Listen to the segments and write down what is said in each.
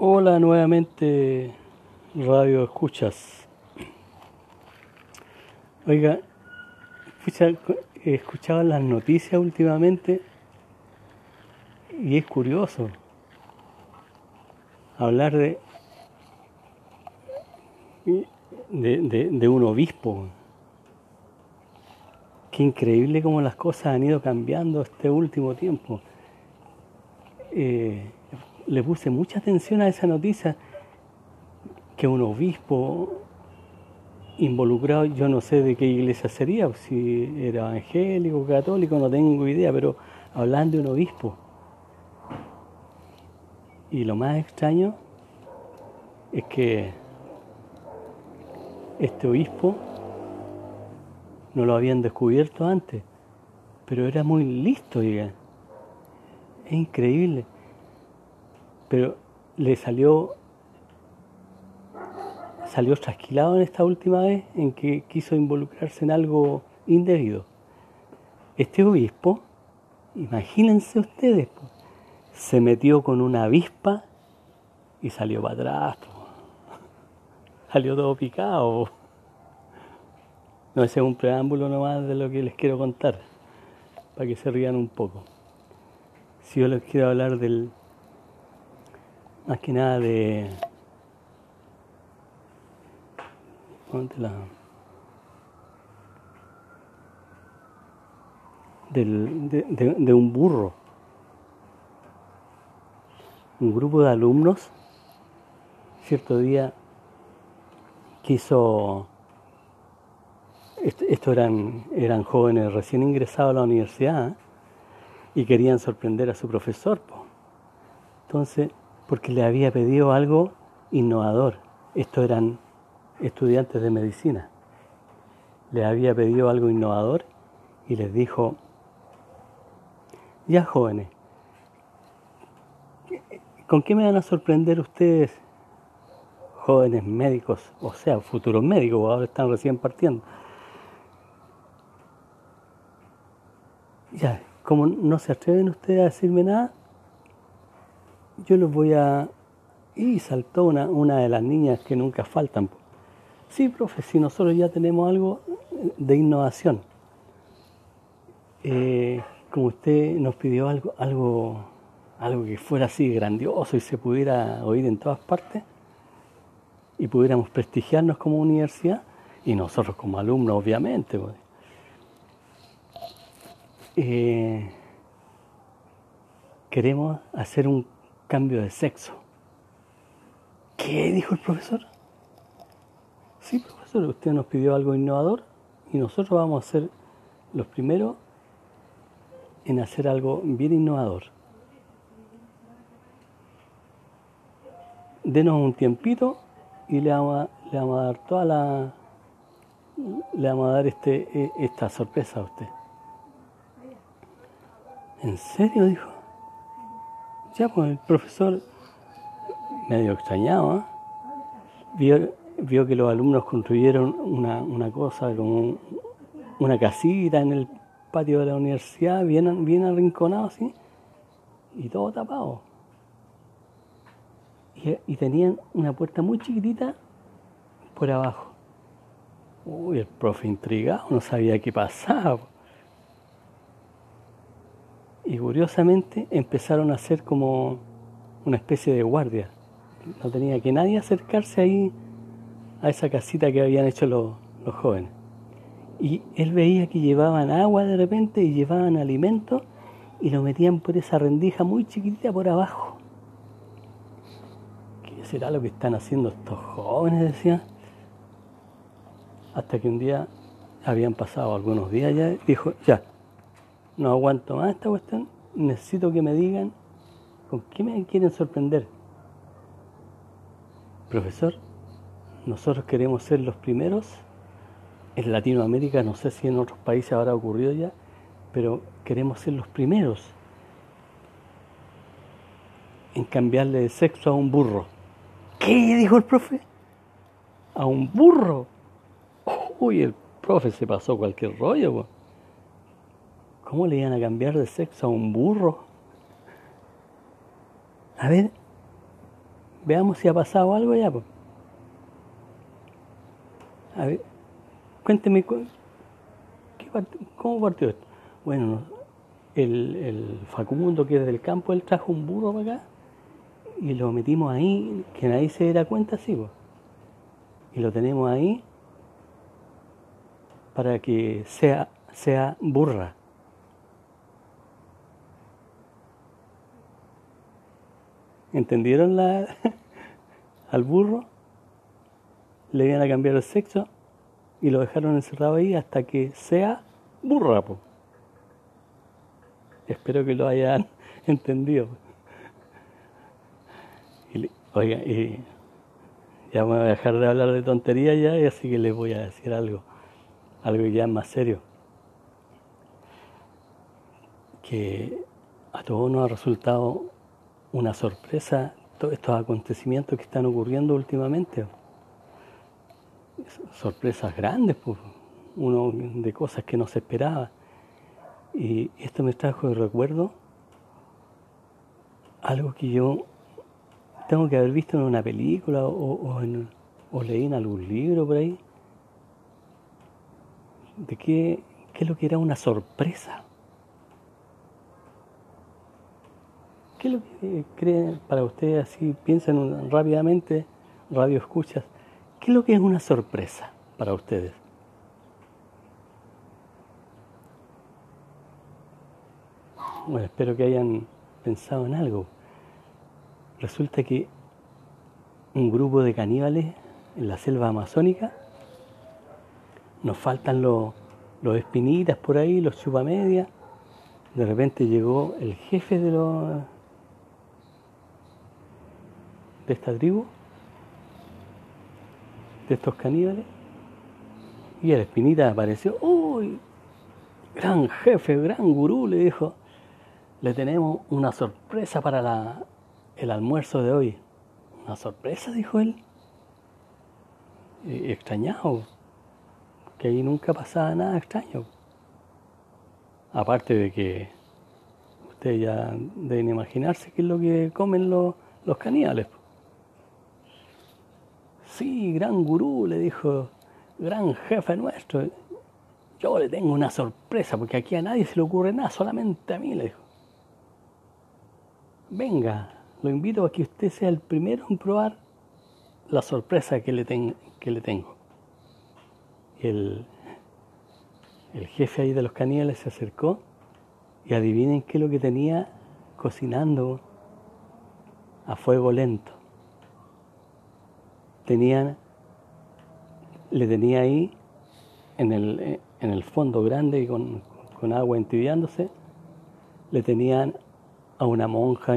Hola nuevamente, Radio Escuchas. Oiga, he escuchado las noticias últimamente y es curioso hablar de, de, de, un obispo. Qué increíble cómo las cosas han ido cambiando este último tiempo. Eh, le puse mucha atención a esa noticia que un obispo involucrado, yo no sé de qué iglesia sería, si era evangélico, católico, no tengo idea, pero hablando de un obispo. Y lo más extraño es que este obispo no lo habían descubierto antes, pero era muy listo, diga. Es increíble pero le salió salió trasquilado en esta última vez en que quiso involucrarse en algo indebido. Este obispo, imagínense ustedes, se metió con una avispa y salió para atrás. Salió todo picado. No, ese es un preámbulo nomás de lo que les quiero contar, para que se rían un poco. Si yo les quiero hablar del, más que nada de de, un burro. Un grupo de alumnos cierto día quiso, estos eran, eran jóvenes recién ingresados a la universidad ¿eh? y querían sorprender a su profesor. Entonces porque le había pedido algo innovador. Estos eran estudiantes de medicina. Le había pedido algo innovador y les dijo, ya jóvenes, ¿con qué me van a sorprender ustedes, jóvenes médicos, o sea, futuros médicos, ahora están recién partiendo? Ya, como no se atreven ustedes a decirme nada, yo les voy a... Y saltó una, una de las niñas que nunca faltan. Sí, profe, si nosotros ya tenemos algo de innovación. Eh, como usted nos pidió algo, algo, algo que fuera así grandioso y se pudiera oír en todas partes y pudiéramos prestigiarnos como universidad y nosotros como alumnos, obviamente. Pues. Eh, queremos hacer un cambio de sexo. ¿Qué dijo el profesor? Sí, profesor, usted nos pidió algo innovador y nosotros vamos a ser los primeros en hacer algo bien innovador. Denos un tiempito y le vamos a, le vamos a dar toda la le vamos a dar este, e, esta sorpresa a usted. ¿En serio? dijo. Pues el profesor, medio extrañado, ¿eh? vio, vio, que los alumnos construyeron una, una cosa como una casita en el patio de la universidad, bien, bien arrinconado así, y todo tapado. Y, y, tenían una puerta muy chiquitita por abajo. Uy, el profe intrigado, no sabía qué pasaba y curiosamente empezaron a hacer como una especie de guardia. No tenía que nadie acercarse ahí a esa casita que habían hecho los, jóvenes. Y él veía que llevaban agua de repente y llevaban alimento y lo metían por esa rendija muy chiquitita por abajo. ¿Qué será lo que están haciendo estos jóvenes? Decía. Hasta que un día habían pasado algunos días ya, dijo, ya, no aguanto más esta cuestión, necesito que me digan con qué me quieren sorprender. Profesor, nosotros queremos ser los primeros en Latinoamérica, no sé si en otros países habrá ocurrido ya, pero queremos ser los primeros en cambiarle de sexo a un burro. ¿Qué dijo el profe? ¿A un burro? Uy, el profe se pasó cualquier rollo. ¿Cómo le iban a cambiar de sexo a un burro? A ver, veamos si ha pasado algo ya. Pues. A ver, cuénteme, ¿cómo partió esto? Bueno, el, Facundo, que es del campo, él trajo un burro para acá y lo metimos ahí, que nadie se diera cuenta, sí, pues. Y lo tenemos ahí para que sea, sea burra. ¿Entendieron la, al burro? Le iban a cambiar el sexo y lo dejaron encerrado ahí hasta que sea burra. Espero que lo hayan entendido. Y, y ya me voy a dejar de hablar de tonterías ya, y así que les voy a decir algo, algo ya más serio. Que a todos nos ha resultado una sorpresa todos estos acontecimientos que están ocurriendo últimamente. Sorpresas grandes, pues, uno de cosas que no se esperaba. Y esto me trajo de recuerdo algo que yo tengo que haber visto en una película o, o, leí en algún libro por ahí. De qué, qué es lo que era una sorpresa. ¿Qué es lo que creen para ustedes, así piensen rápidamente, radio escuchas, qué es lo que es una sorpresa para ustedes? Bueno, espero que hayan pensado en algo. Resulta que un grupo de caníbales en la selva amazónica, nos faltan los, los espinitas por ahí, los chupamedias, de repente llegó el jefe de los de esta tribu, de estos caníbales, y el espinita apareció, ¡uy! Gran jefe, gran gurú, le dijo, le tenemos una sorpresa para la, el almuerzo de hoy. ¿Una sorpresa? dijo él. Y extrañado, que ahí nunca pasaba nada extraño. Aparte de que ustedes ya deben imaginarse qué es lo que comen los, los caníbales. Sí, gran gurú, le dijo, gran jefe nuestro. Yo le tengo una sorpresa, porque aquí a nadie se le ocurre nada, solamente a mí, le dijo. Venga, lo invito a que usted sea el primero en probar la sorpresa que le, tengo. El, el jefe ahí de los caníbales se acercó y adivinen qué es lo que tenía cocinando a fuego lento le tenía ahí en el, fondo grande y con, con agua entibiándose, le tenían a una monja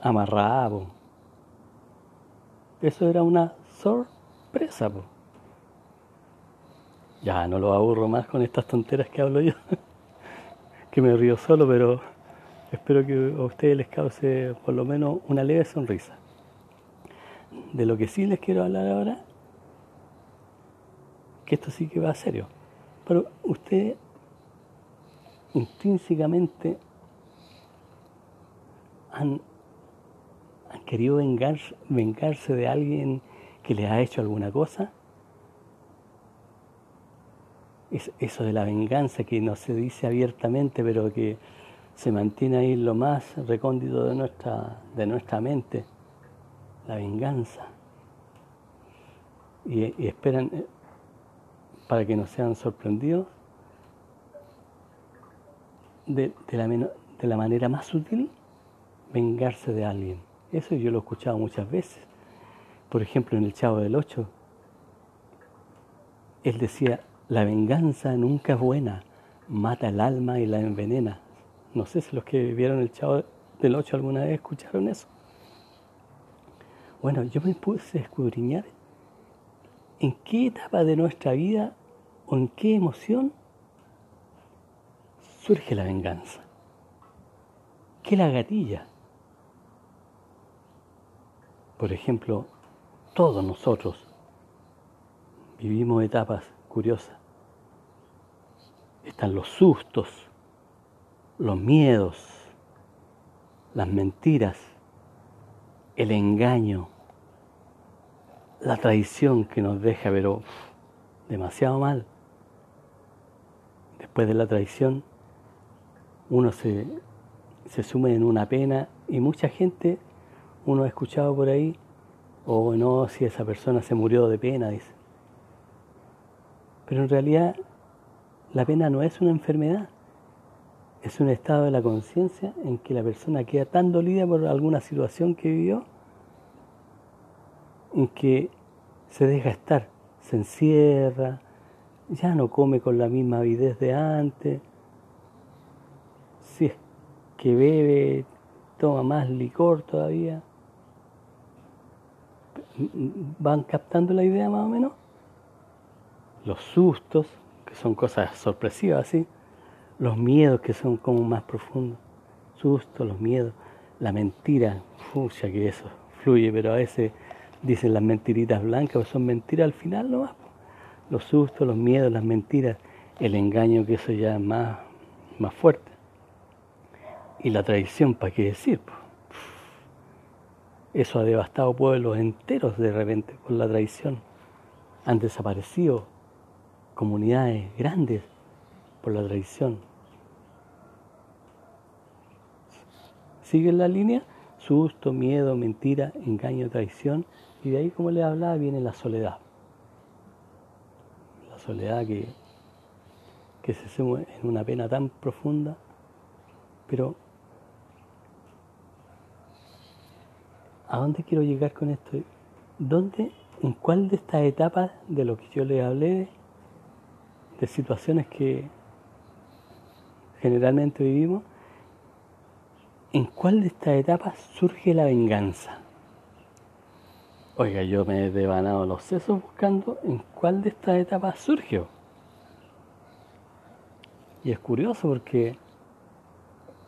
amarrada. Eso era una sorpresa. Ya no lo aburro más con estas tonteras que hablo yo, que me río solo, pero espero que a ustedes les cause por lo menos una leve sonrisa de lo que sí les quiero hablar ahora, que esto sí que va a serio. Pero usted intrínsecamente han, querido vengarse, vengarse de alguien que les ha hecho alguna cosa. Es eso de la venganza que no se dice abiertamente, pero que se mantiene ahí lo más recóndito de nuestra, de nuestra mente la venganza. Y, esperan eh, para que no sean sorprendidos de, la, de la manera más sutil, vengarse de alguien. Eso yo lo he escuchado muchas veces. Por ejemplo, en el Chavo del Ocho, él decía, la venganza nunca es buena, mata el alma y la envenena. No sé si los que vieron el Chavo del Ocho alguna vez escucharon eso. Bueno, yo me puse a escudriñar en qué etapa de nuestra vida o en qué emoción surge la venganza. ¿Qué la gatilla? Por ejemplo, todos nosotros vivimos etapas curiosas. Están los sustos, los miedos, las mentiras, el engaño, la traición que nos deja, pero demasiado mal. Después de la traición, uno se, se sume en una pena y mucha gente, uno ha escuchado por ahí, o no, si esa persona se murió de pena, dice. Pero en realidad la pena no es una enfermedad, es un estado de la conciencia en que la persona queda tan dolida por alguna situación que vivió, en que se deja estar, se encierra, ya no come con la misma avidez de antes, si es que bebe, toma más licor todavía. ¿Van captando la idea más o menos? Los sustos, que son cosas sorpresivas así, los miedos que son como más profundos, sustos, los miedos, la mentira, fucha que eso fluye, pero a veces dicen las mentiritas blancas, pues son mentiras al final nomás. Los sustos, los miedos, las mentiras, el engaño, que eso ya es más, más fuerte. Y la traición, ¿para qué decir? Eso ha devastado pueblos enteros de repente con la traición. Han desaparecido comunidades grandes por la traición. ¿Siguen la línea? Susto, miedo, mentira, engaño, traición. Y de ahí, como les hablaba, viene la soledad. La soledad que, que se hace en una pena tan profunda, pero ¿a dónde quiero llegar con esto? ¿Dónde, en cuál de estas etapas de lo que yo les hablé de situaciones que generalmente vivimos, ¿en cuál de estas etapas surge la venganza? Oiga, yo me he devanado los sesos buscando en cuál de estas etapas surgió. Y es curioso porque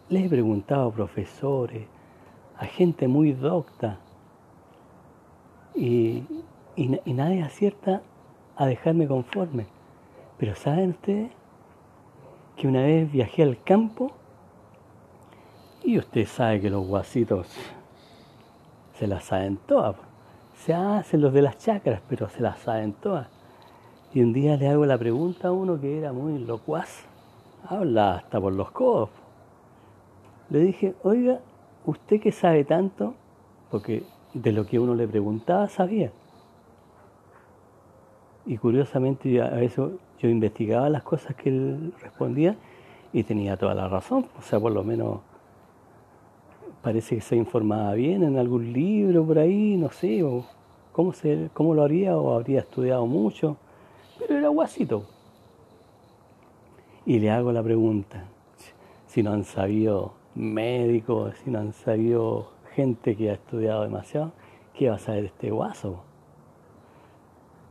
les he preguntado a profesores, a gente muy docta, y, y nadie acierta a dejarme conforme. Pero ¿saben ustedes que una vez viajé al campo y usted sabe que los guasitos se las saben todas? Se hacen los de las chacras, pero se las saben todas. Y un día le hago la pregunta a uno que era muy locuaz, habla hasta por los codos. Le dije, oiga, ¿usted que sabe tanto? Porque de lo que uno le preguntaba sabía. Y curiosamente a veces yo investigaba las cosas que él respondía y tenía toda la razón, o sea, por lo menos parece que se informaba bien en algún libro por ahí, no sé, o cómo, se, cómo lo haría, o habría estudiado mucho, pero era guasito. Y le hago la pregunta, si no han sabido médicos, si no han sabido gente que ha estudiado demasiado, ¿qué va a saber este guaso?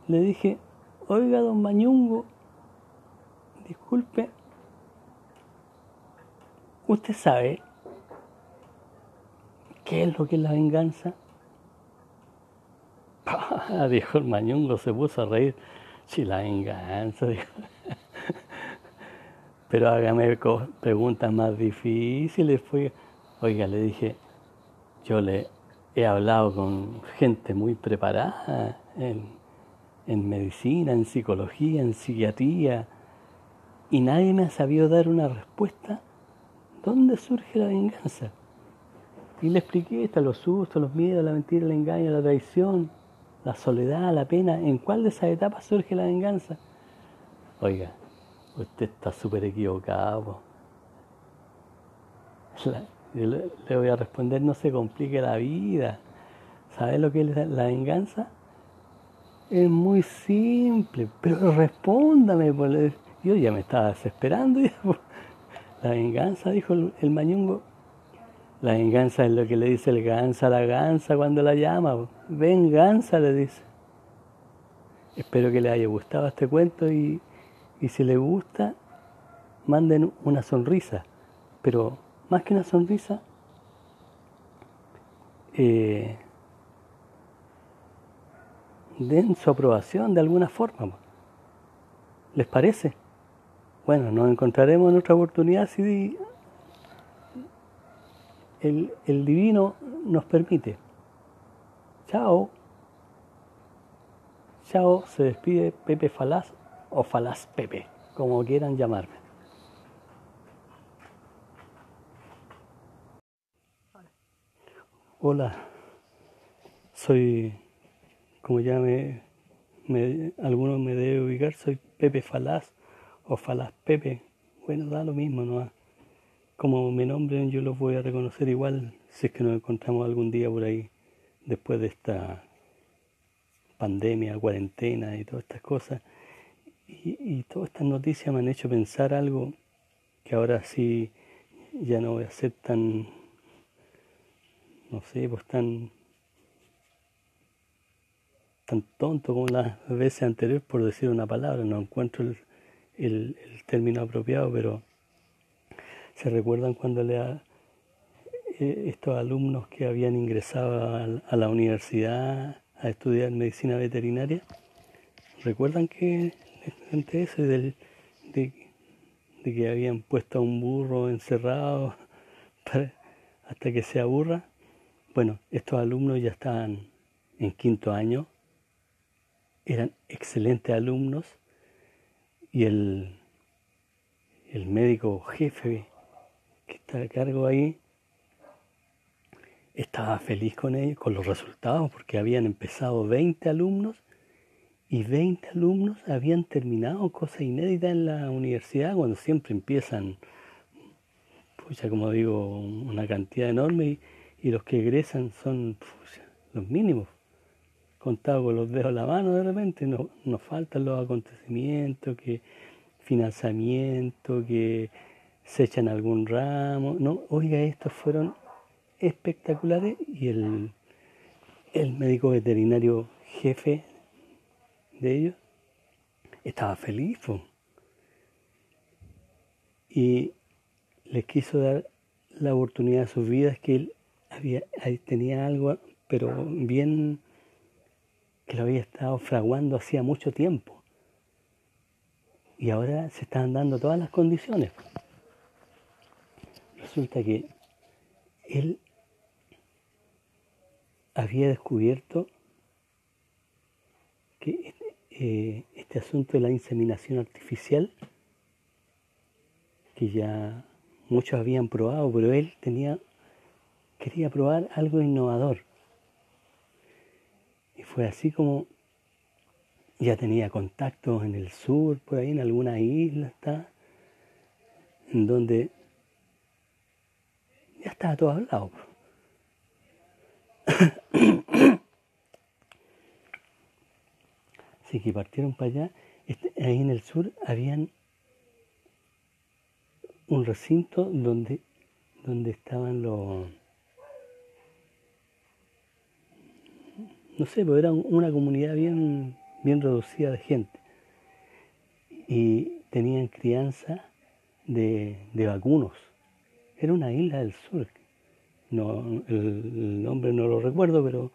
Le dije, oiga, don Mañungo, disculpe, ¿usted sabe qué es lo que es la venganza? dijo el Mañungo, se puso a reír. Sí, la venganza, dijo. Pero hágame preguntas más difíciles. Oiga, le dije, yo le he hablado con gente muy preparada en en medicina, en psicología, en psiquiatría, y nadie me ha sabido dar una respuesta. ¿Dónde surge la venganza? Y le expliqué está los sustos, los miedos, la mentira, el engaño, la traición, la soledad, la pena. ¿En cuál de esas etapas surge la venganza? Oiga, usted está súper equivocado. yo le voy a responder, no se complique la vida. ¿Sabe lo que es la venganza? Es muy simple, pero respóndame. Pues, yo ya me estaba desesperando. La venganza, dijo el, mañungo. La venganza es lo que le dice el gansa a la gansa cuando la llama. Venganza le dice. Espero que le haya gustado este cuento y, y si le gusta, manden una sonrisa. Pero más que una sonrisa, eh, den su aprobación de alguna forma. ¿Les parece? Bueno, nos encontraremos en otra oportunidad si el, el divino nos permite. Chao. Chao, se despide Pepe Falaz o Falaz Pepe, como quieran llamarme. Hola, soy, como ya me, algunos me deben ubicar, soy Pepe Falaz o Falaz Pepe. Bueno, da lo mismo, ¿no? Como me nombren, yo los voy a reconocer igual si es que nos encontramos algún día por ahí después de esta pandemia, cuarentena y todas estas cosas. Y, todas estas noticias me han hecho pensar algo que ahora sí ya no voy a ser tan, no sé, pues tan, tan tonto como las veces anteriores por decir una palabra, no encuentro el, término apropiado, pero se recuerdan cuando le eh, estos alumnos que habían ingresado a la universidad a estudiar medicina veterinaria. ¿Recuerdan que les conté eso del, de, que habían puesto a un burro encerrado hasta que se aburra? Bueno, estos alumnos ya estaban en quinto año, eran excelentes alumnos y el, el médico jefe que está a cargo ahí estaba feliz con ellos, con los resultados, porque habían empezado 20 alumnos y 20 alumnos habían terminado cosas inéditas en la universidad cuando siempre empiezan, pucha, como digo, una cantidad enorme y, los que egresan son los mínimos. Contado con los dedos de la mano de repente, no, nos faltan los acontecimientos, que financiamiento, que se echan algún ramo. No, oiga, estos fueron espectaculares y el, el médico veterinario jefe de ellos estaba feliz y les quiso dar la oportunidad de sus vidas que él había, tenía algo, pero bien que lo había estado fraguando hacía mucho tiempo. Y ahora se están dando todas las condiciones. Resulta que él había descubierto que eh, este asunto de la inseminación artificial, que ya muchos habían probado, pero él tenía, quería probar algo innovador. Y fue así como ya tenía contactos en el sur, por ahí en alguna isla en donde ya estaba todo hablado. Así que partieron para allá. Este, ahí en el sur habían un recinto donde, donde estaban los... No sé, pero era una comunidad bien, bien reducida de gente. Y tenían crianza de, de vacunos. Era una isla del sur, no, el, nombre no lo recuerdo, pero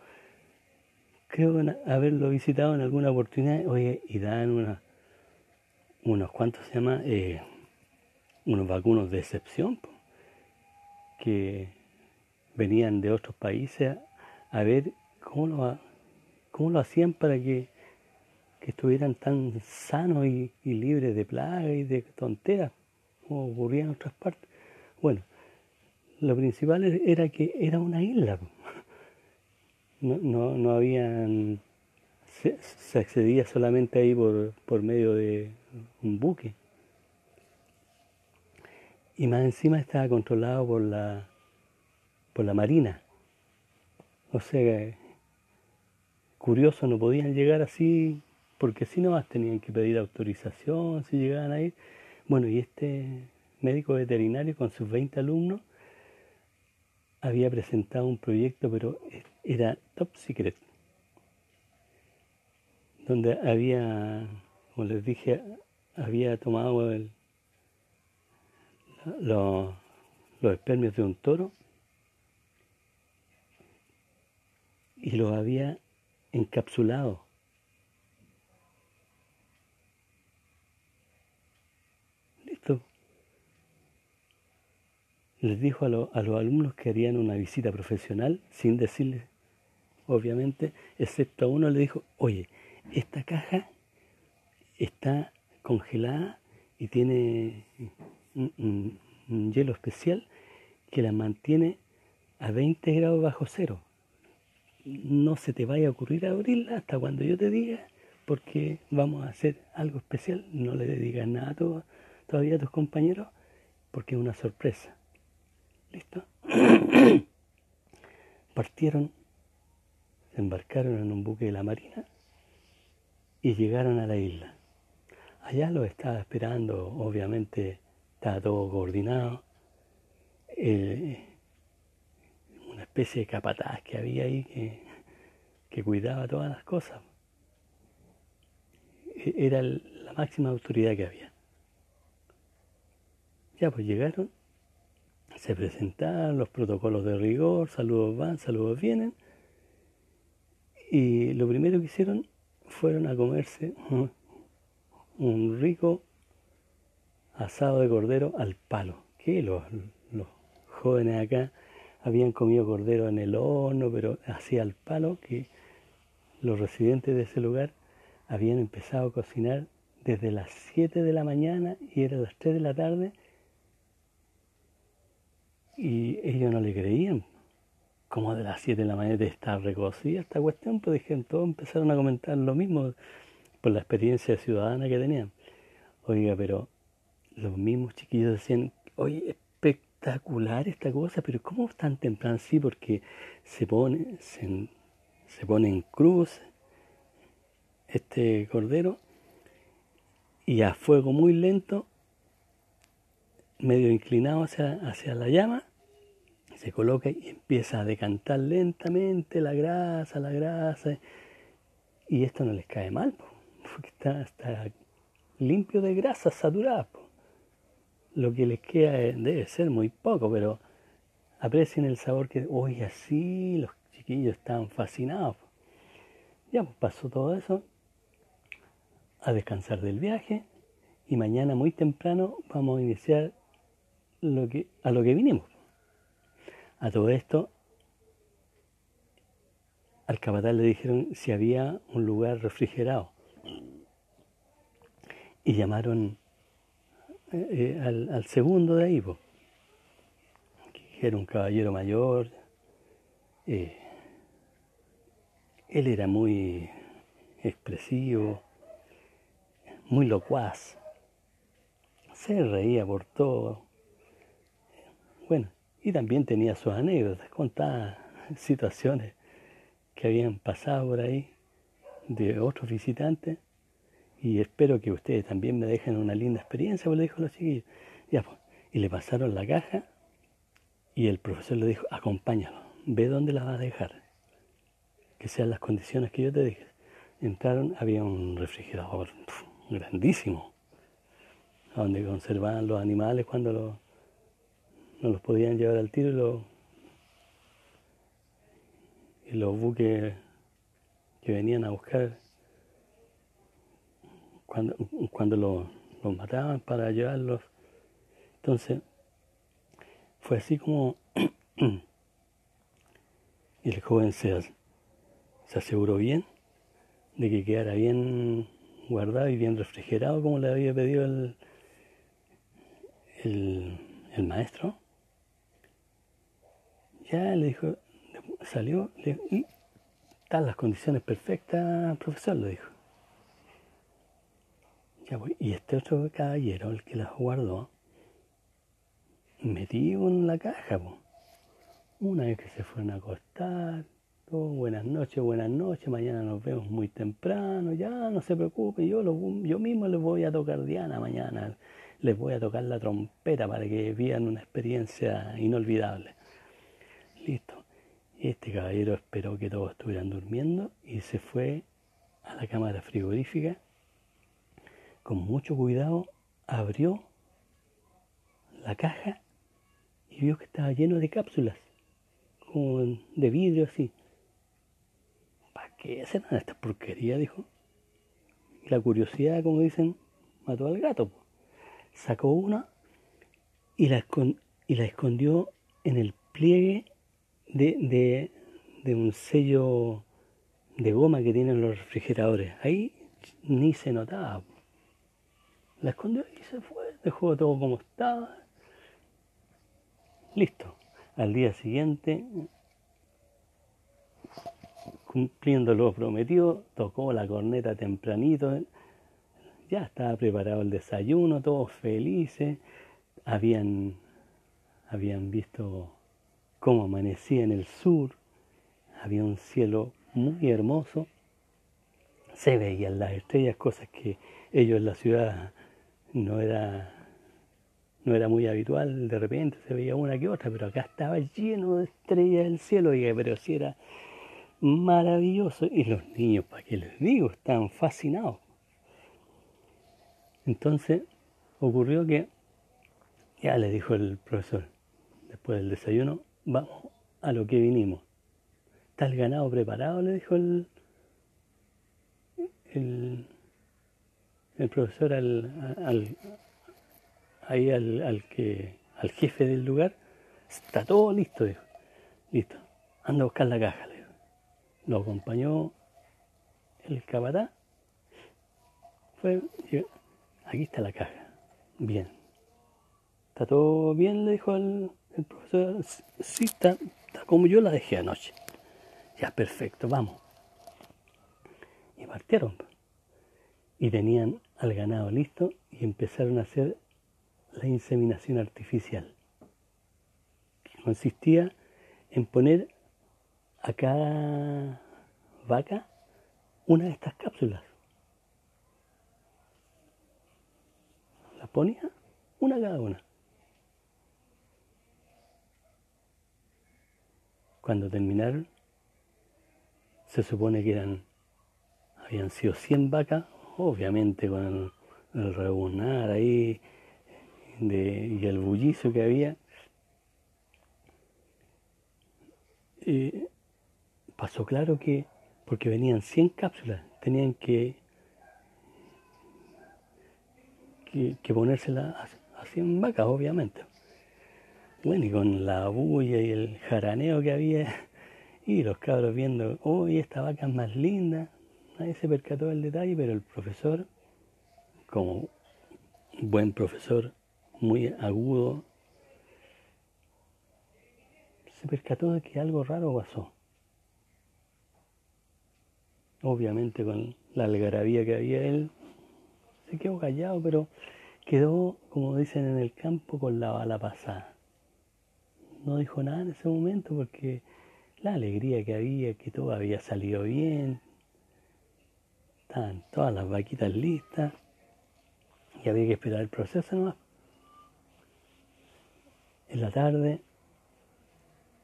creo haberlo visitado en alguna oportunidad, oye, y dan una, unos cuantos se llama, eh, unos vacunos de excepción, que venían de otros países a, ver cómo lo, cómo lo hacían para que, estuvieran tan sanos y, y libres de plagas y de tonteras, como ocurría en otras partes. Bueno, lo principal era que era una isla. No, no, no habían, se, accedía solamente ahí por, por medio de un buque. Y más encima estaba controlado por la, por la marina. O sea, curioso, no podían llegar así, porque si no más tenían que pedir autorización si llegaban ahí. Bueno, y este médico veterinario con sus 20 alumnos había presentado un proyecto, pero era top secret, donde había, como les dije, había tomado los espermios de un toro y los había encapsulado les dijo a, los alumnos que harían una visita profesional sin decirles, obviamente, excepto a uno le dijo, oye, Esta caja está congelada y tiene un, hielo especial que la mantiene a 20 grados bajo cero. No se te vaya a ocurrir abrirla hasta cuando yo te diga, porque vamos a hacer algo especial. No le digas nada todavía a tus compañeros, porque es una sorpresa. Partieron, se embarcaron en un buque de la Marina y llegaron a la isla. Allá lo estaba esperando, obviamente estaba todo coordinado. una especie de capataz que había ahí que, que cuidaba todas las cosas. E, era la máxima autoridad que había. Ya pues llegaron, se presentaron los protocolos de rigor, saludos van, saludos vienen. Y lo primero que hicieron fueron a comerse un rico asado de cordero al palo. Que los, jóvenes acá habían comido cordero en el horno, pero así al palo, que los residentes de ese lugar habían empezado a cocinar desde las 7 de la mañana y era las 3 de la tarde y ellos no le creían. Como de las 7 de la mañana está recocida esta cuestión, pues dijeron, todos empezaron a comentar lo mismo por la experiencia ciudadana que tenían. Oiga, pero los mismos chiquillos decían, oye, espectacular esta cosa, pero ¿cómo tan temprano? Sí, porque se pone, se, pone en cruz este cordero y a fuego muy lento, medio inclinado hacia, hacia la llama, se coloca y empieza a decantar lentamente la grasa, la grasa, y esto no les cae mal porque está, limpio de grasas saturadas. Lo que les queda debe ser muy poco, pero aprecien el sabor que, hoy así los chiquillos estaban fascinados. Ya pues, pasó todo eso, a descansar del viaje y mañana muy temprano vamos a iniciar lo que, a lo que vinimos. A todo esto, al capataz le dijeron si había un lugar refrigerado y llamaron eh, eh, al, segundo de ahí, que era un caballero mayor. Eh, él era muy expresivo, muy locuaz, se reía por todo. Bueno, y también tenía sus anécdotas, contaba situaciones que habían pasado por ahí de otros visitantes y espero que ustedes también me dejen una linda experiencia, pues le dijo los chiquillos. Ya, pues, y le pasaron la caja y el profesor le dijo, acompáñalo, ve dónde la vas a dejar, que sean las condiciones que yo te dije. Entraron, había un refrigerador grandísimo, donde conservaban los animales cuando no los podían llevar al tiro y los buques que venían a buscar cuando, cuando los mataban para llevarlos. Entonces, fue así como el joven se, se aseguró bien de que quedara bien guardado y bien refrigerado como le había pedido el, el, maestro. Ya le dijo, salió y están las condiciones perfectas, profesor, le dijo. Y este otro caballero, el que las guardó, metido en la caja. Una vez que se fueron a acostar, buenas noches, buenas noches, mañana nos vemos muy temprano, ya no se preocupe, yo, yo mismo les voy a tocar Diana mañana, les voy a tocar la trompeta para que vivan una experiencia inolvidable. Listo. Este caballero esperó que todos estuvieran durmiendo y se fue a la cámara frigorífica con mucho cuidado abrió la caja y vio que estaba lleno de cápsulas, como de vidrio así. ¿Para qué serán estas porquerías? Dijo. La curiosidad, como dicen, mató al gato. Sacó una y la, y la escondió en el pliegue de, de un sello de goma que tienen los refrigeradores. Ahí ni se notaba. La escondió y se fue, dejó todo como estaba. Listo. Al día siguiente, cumpliendo lo prometido, tocó la corneta tempranito. Ya estaba preparado el desayuno, todos felices. Habían, habían visto cómo amanecía en el sur. Había un cielo muy hermoso. Se veían las estrellas, cosas que ellos en la ciudad no era, no era muy habitual. De repente se veía una que otra, pero acá estaba lleno de estrellas del cielo. Y pero si era maravilloso. Y los niños, para qué les digo, estaban fascinados. Entonces ocurrió que, ya le dijo el profesor, después del desayuno, vamos a lo que vinimos. ¿Está el ganado preparado? Le dijo el, el, profesor al, ahí al, que, al jefe del lugar. Está todo listo, dijo. Listo. Anda a buscar la caja, le dijo. Lo acompañó el cabatá. Fue, aquí está la caja. Bien. ¿Está todo bien? Le dijo el, el profesor. Sí, está, está como yo la dejé anoche. Ya, perfecto, vamos. Y partieron. Y tenían al ganado listo y empezaron a hacer la inseminación artificial. Que consistía en poner a cada vaca una de estas cápsulas. La ponía una cada una. Cuando terminaron, se supone que eran, habían sido 100 vacas, obviamente con el, el ahí y el bullizo que había. pasó claro que, porque venían 100 cápsulas, tenían que, que, que ponérselas a, a 100 vacas, obviamente. Bueno, y con la bulla y el jaraneo que había, y los cabros viendo, uy, esta vaca es más linda. Nadie se percató del detalle, pero el profesor, como buen profesor, muy agudo, se percató de que algo raro pasó. Obviamente con la algarabía que había él, se quedó callado, pero quedó, como dicen en el campo, con la bala pasada. No dijo nada en ese momento porque la alegría que había, que todo había salido bien, estaban todas las vaquitas listas y había que esperar el proceso nomás. En la tarde,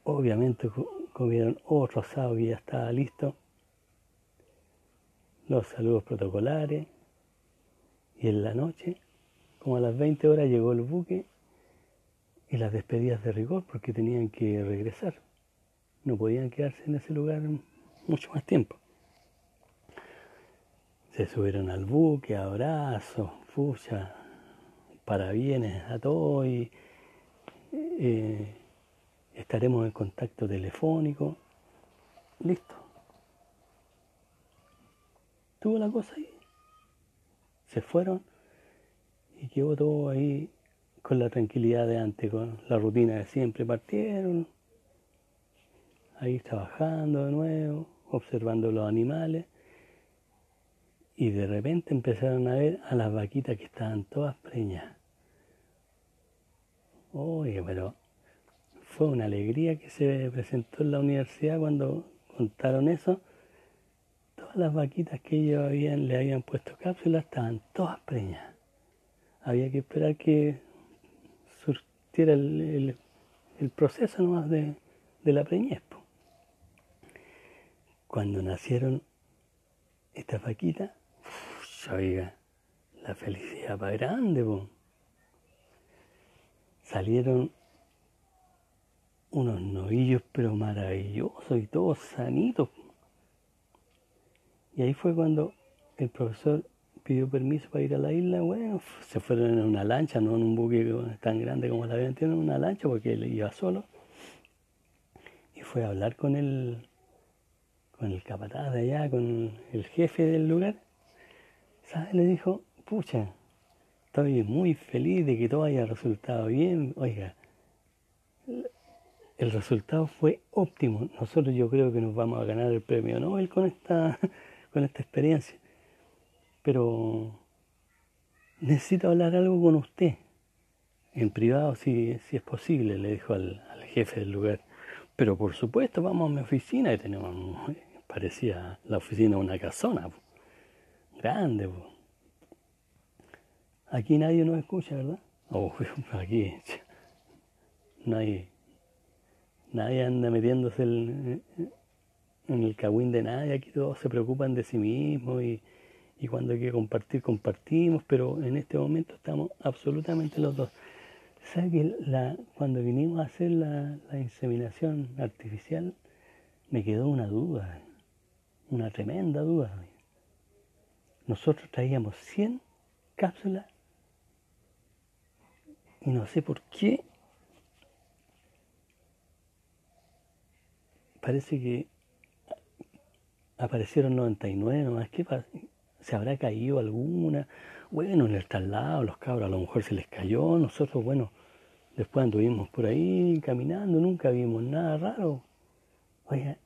obviamente comieron otro asado que ya estaba listo, los saludos protocolares. Y en la noche, como a las 20 horas llegó el buque y las despedidas de rigor porque tenían que regresar no podían quedarse en ese lugar mucho más tiempo. Se subieron al buque, abrazos, fucha, parabienes a todos y eh, estaremos en contacto telefónico. Listo. Tuvo la cosa ahí. Se fueron y quedó todo ahí con la tranquilidad de antes, con la rutina de siempre. Partieron, ahí trabajando de nuevo, observando los animales, y de repente empezaron a ver a las vaquitas que estaban todas preñas. Oye, pero fue una alegría que se presentó en la universidad cuando contaron eso. Todas las vaquitas que ellos habían, le habían puesto cápsulas estaban todas preñas. Había que esperar que surtiera el, proceso nomás de, de la preñez cuando nacieron estas vaquitas, oiga, la felicidad va grande, salieron unos novillos pero maravillosos y todos sanitos. Y ahí fue cuando el profesor pidió permiso para ir a la isla, bueno, se fueron en una lancha, no en un buque tan grande como la habían tenido, en una lancha porque él iba solo. Y fue a hablar con el con el capataz de allá, con el jefe del lugar, ¿sabes? Le dijo, pucha, estoy muy feliz de que todo haya resultado bien. Oiga, el resultado fue óptimo. Nosotros yo creo que nos vamos a ganar el premio Nobel con esta, con esta experiencia. Pero necesito hablar algo con usted. En privado, si, si es posible, le dijo al, jefe del lugar. Pero por supuesto, vamos a mi oficina y tenemos, parecía la oficina una casona, grande. Aquí nadie nos escucha, ¿verdad? Oh, aquí hay, nadie anda metiéndose en el cagüín de nadie, aquí todos se preocupan de sí mismos y, y cuando hay que compartir, compartimos, pero en este momento estamos absolutamente los dos. ¿Sabe que cuando vinimos a hacer la, inseminación artificial me quedó una duda, una tremenda duda? Nosotros traíamos 100 cápsulas y no sé por qué parece que aparecieron 99 nomás. ¿Qué pasa? ¿Se habrá caído alguna? Bueno, en el traslado, los cabros a lo mejor se les cayó. Nosotros, bueno, después anduvimos por ahí caminando, nunca vimos nada raro. Oiga,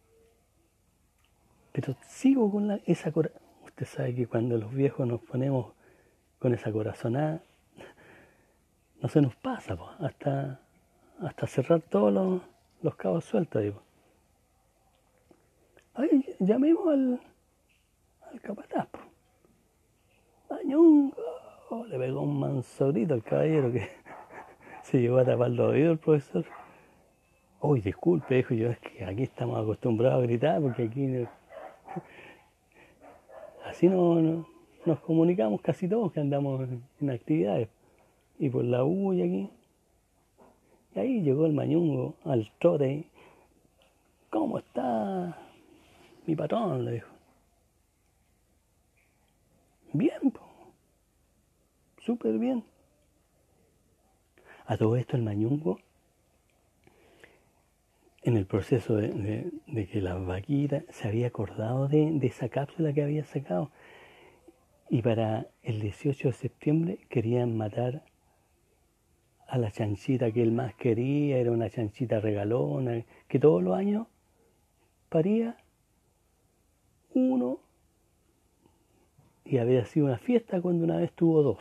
pero sigo con la, esa corazón. Usted sabe que cuando los viejos nos ponemos con esa corazonada, no se nos pasa, hasta, hasta cerrar todos los, los cabos sueltos, digo. Ay, llamemos al, al capataz, le pegó un mansorito al caballero que se llevó a tapar los oídos el profesor. Uy, disculpe, dijo yo, es que aquí estamos acostumbrados a gritar porque aquí así no, nos comunicamos casi todos que andamos en actividades. Y por la U y aquí. Y ahí llegó el mañungo al trote. ¿Cómo está mi patrón? Le dijo. Bien, súper bien. A todo esto el mañungo, en el proceso de, que la vaquita se había acordado de, esa cápsula que había sacado. Y para el 18 de septiembre querían matar a la chanchita que él más quería, era una chanchita regalona, que todos los años paría uno y había sido una fiesta cuando una vez tuvo dos.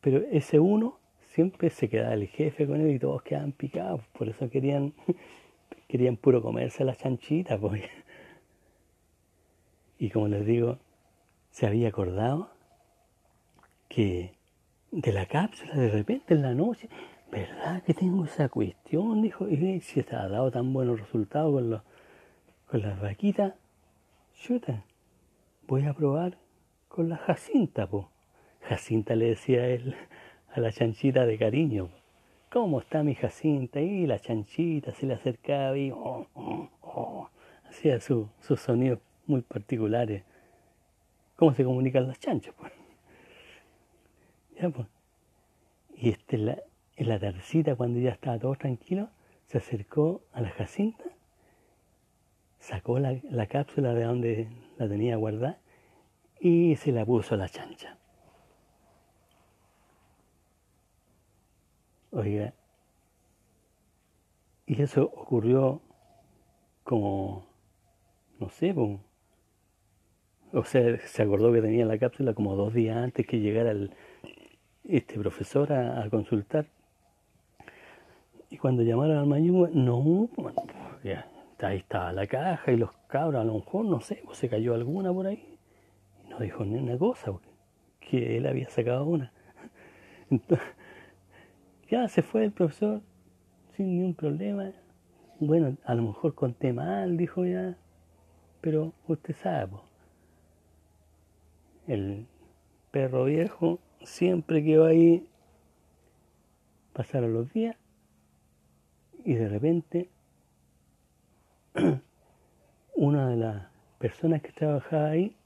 Pero ese uno siempre se quedaba el jefe con él y todos quedaban picados. Por eso querían, querían puro comerse las chanchitas. Pues. Y como les digo, se había acordado que de la cápsula de repente en la noche, ¿verdad que tengo esa cuestión? Dijo, y si ha dado tan buenos resultados con, con las vaquitas, chuta, voy a probar con la Jacinta, pues. Jacinta le decía él a la chanchita de cariño. ¿Cómo está mi Jacinta? Y la chanchita se le acercaba y oh, oh, oh, hacía sus sonidos muy particulares. ¿Cómo se comunican las chanchas? Pues? Ya, pues. Y este, la, en la cuando ya estaba todo tranquilo, se acercó a la Jacinta, sacó la, la cápsula de donde la tenía guardada y se la puso a la chancha. Oiga, y eso ocurrió como, no sé, o sea, se acordó que tenía la cápsula como dos días antes que llegara el, este profesor a, consultar. Y cuando llamaron al mañú, no, bueno, ahí estaba la caja y los cabros, a lo mejor, no sé, pues se cayó alguna por ahí. Y no dijo ni una cosa, que él había sacado una. Entonces, ya se fue el profesor sin ningún problema. Bueno, a lo mejor conté mal, dijo ya, pero usted sabe, el perro viejo siempre quedó ahí, pasaron los días y de repente una de las personas que trabajaba ahí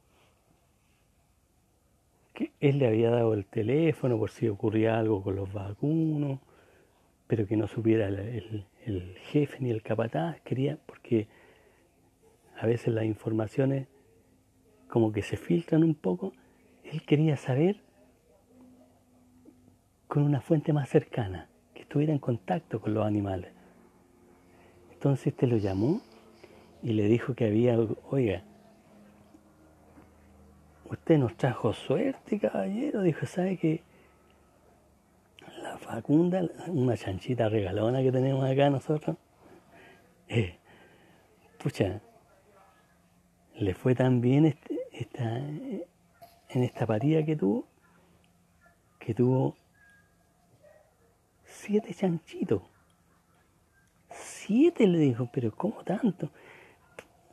que él le había dado el teléfono por si ocurría algo con los vacunos, pero que no supiera el, jefe ni el capataz, quería, porque a veces las informaciones como que se filtran un poco, él quería saber con una fuente más cercana, que estuviera en contacto con los animales. Entonces este lo llamó y le dijo que había, oiga, usted nos trajo suerte, caballero, dijo, ¿sabe que la Facunda, una chanchita regalona que tenemos acá nosotros, eh, pucha, le fue tan bien este, esta, en esta partida que tuvo, que tuvo siete chanchitos. Siete le dijo, pero ¿cómo tanto?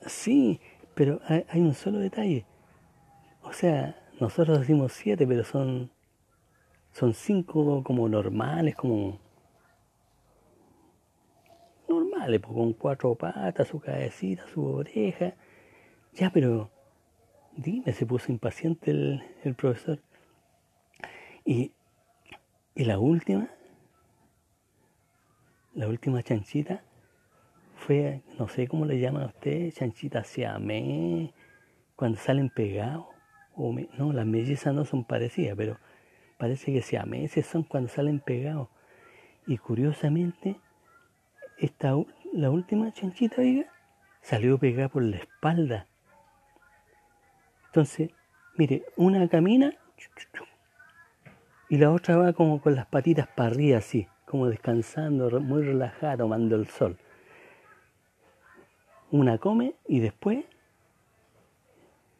Sí, pero hay, un solo detalle. O sea, nosotros decimos siete, pero son, son cinco como normales, como normales, pues, con cuatro patas, su cabecita, su oreja. Ya, pero dime, se puso impaciente el, el profesor. Y, y la última, la última chanchita no sé cómo le llaman a ustedes, chanchita siamé, cuando salen pegados. O no, las mellizas no son parecidas, pero parece que siameses son cuando salen pegados. Y curiosamente, esta, la última chanchita, oiga, salió pegada por la espalda. Entonces, mire, una camina y la otra va como con las patitas para arriba así como descansando, muy relajada, tomando el sol. Una come y después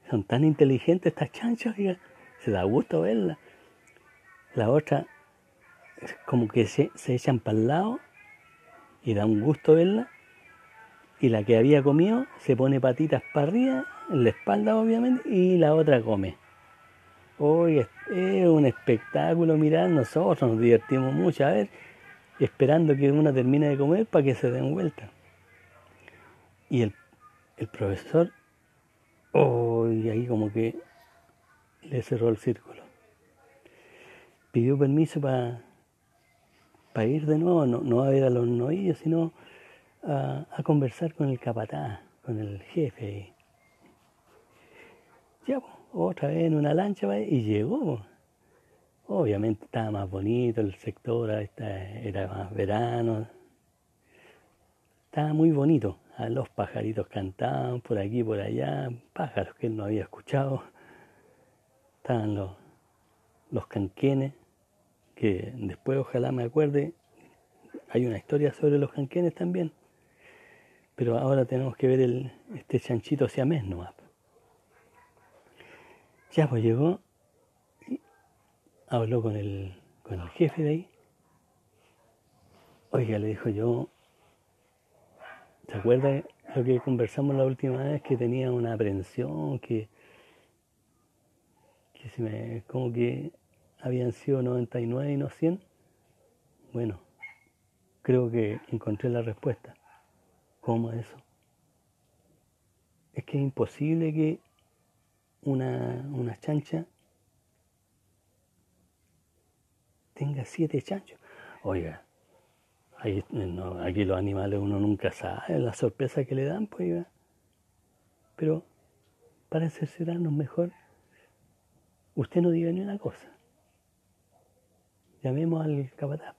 son tan inteligentes estas chanchas, se da gusto verla. La otra como que se, se echan para el lado y da un gusto verla. Y la que había comido se pone patitas para arriba, en la espalda obviamente, y la otra come. Hoy es, es un espectáculo mirar, nosotros nos divertimos mucho. A ver, esperando que una termine de comer para que se den vuelta. Y el, profesor, oh, y ahí como que le cerró el círculo. Pidió permiso para ir de nuevo, no, a ver a los novillos, sino a, conversar con el capataz, con el jefe. Ya, otra vez en una lancha y llegó. Obviamente estaba más bonito el sector, era más verano. Estaba muy bonito. Ah, los pajaritos cantaban por aquí y por allá, pájaros que él no había escuchado. Estaban los, los canquenes, que después ojalá me acuerde. Hay una historia sobre los canquenes también. Pero ahora tenemos que ver el, este chanchito siamés nomás. Ya pues llegó habló con el, con el jefe de ahí. Oiga, le dijo yo, ¿se acuerda lo que conversamos la última vez? Que tenía una aprensión, que, que se me, como que habían sido 99 y no 100. Bueno, creo que encontré la respuesta. ¿Cómo eso? Es que es imposible que una, una chancha tenga siete chanchos. Oiga, aquí los animales uno nunca sabe la sorpresa que le dan, pues. Pero para cerciorarnos mejor, usted no diga ni una cosa. Llamemos al capataz.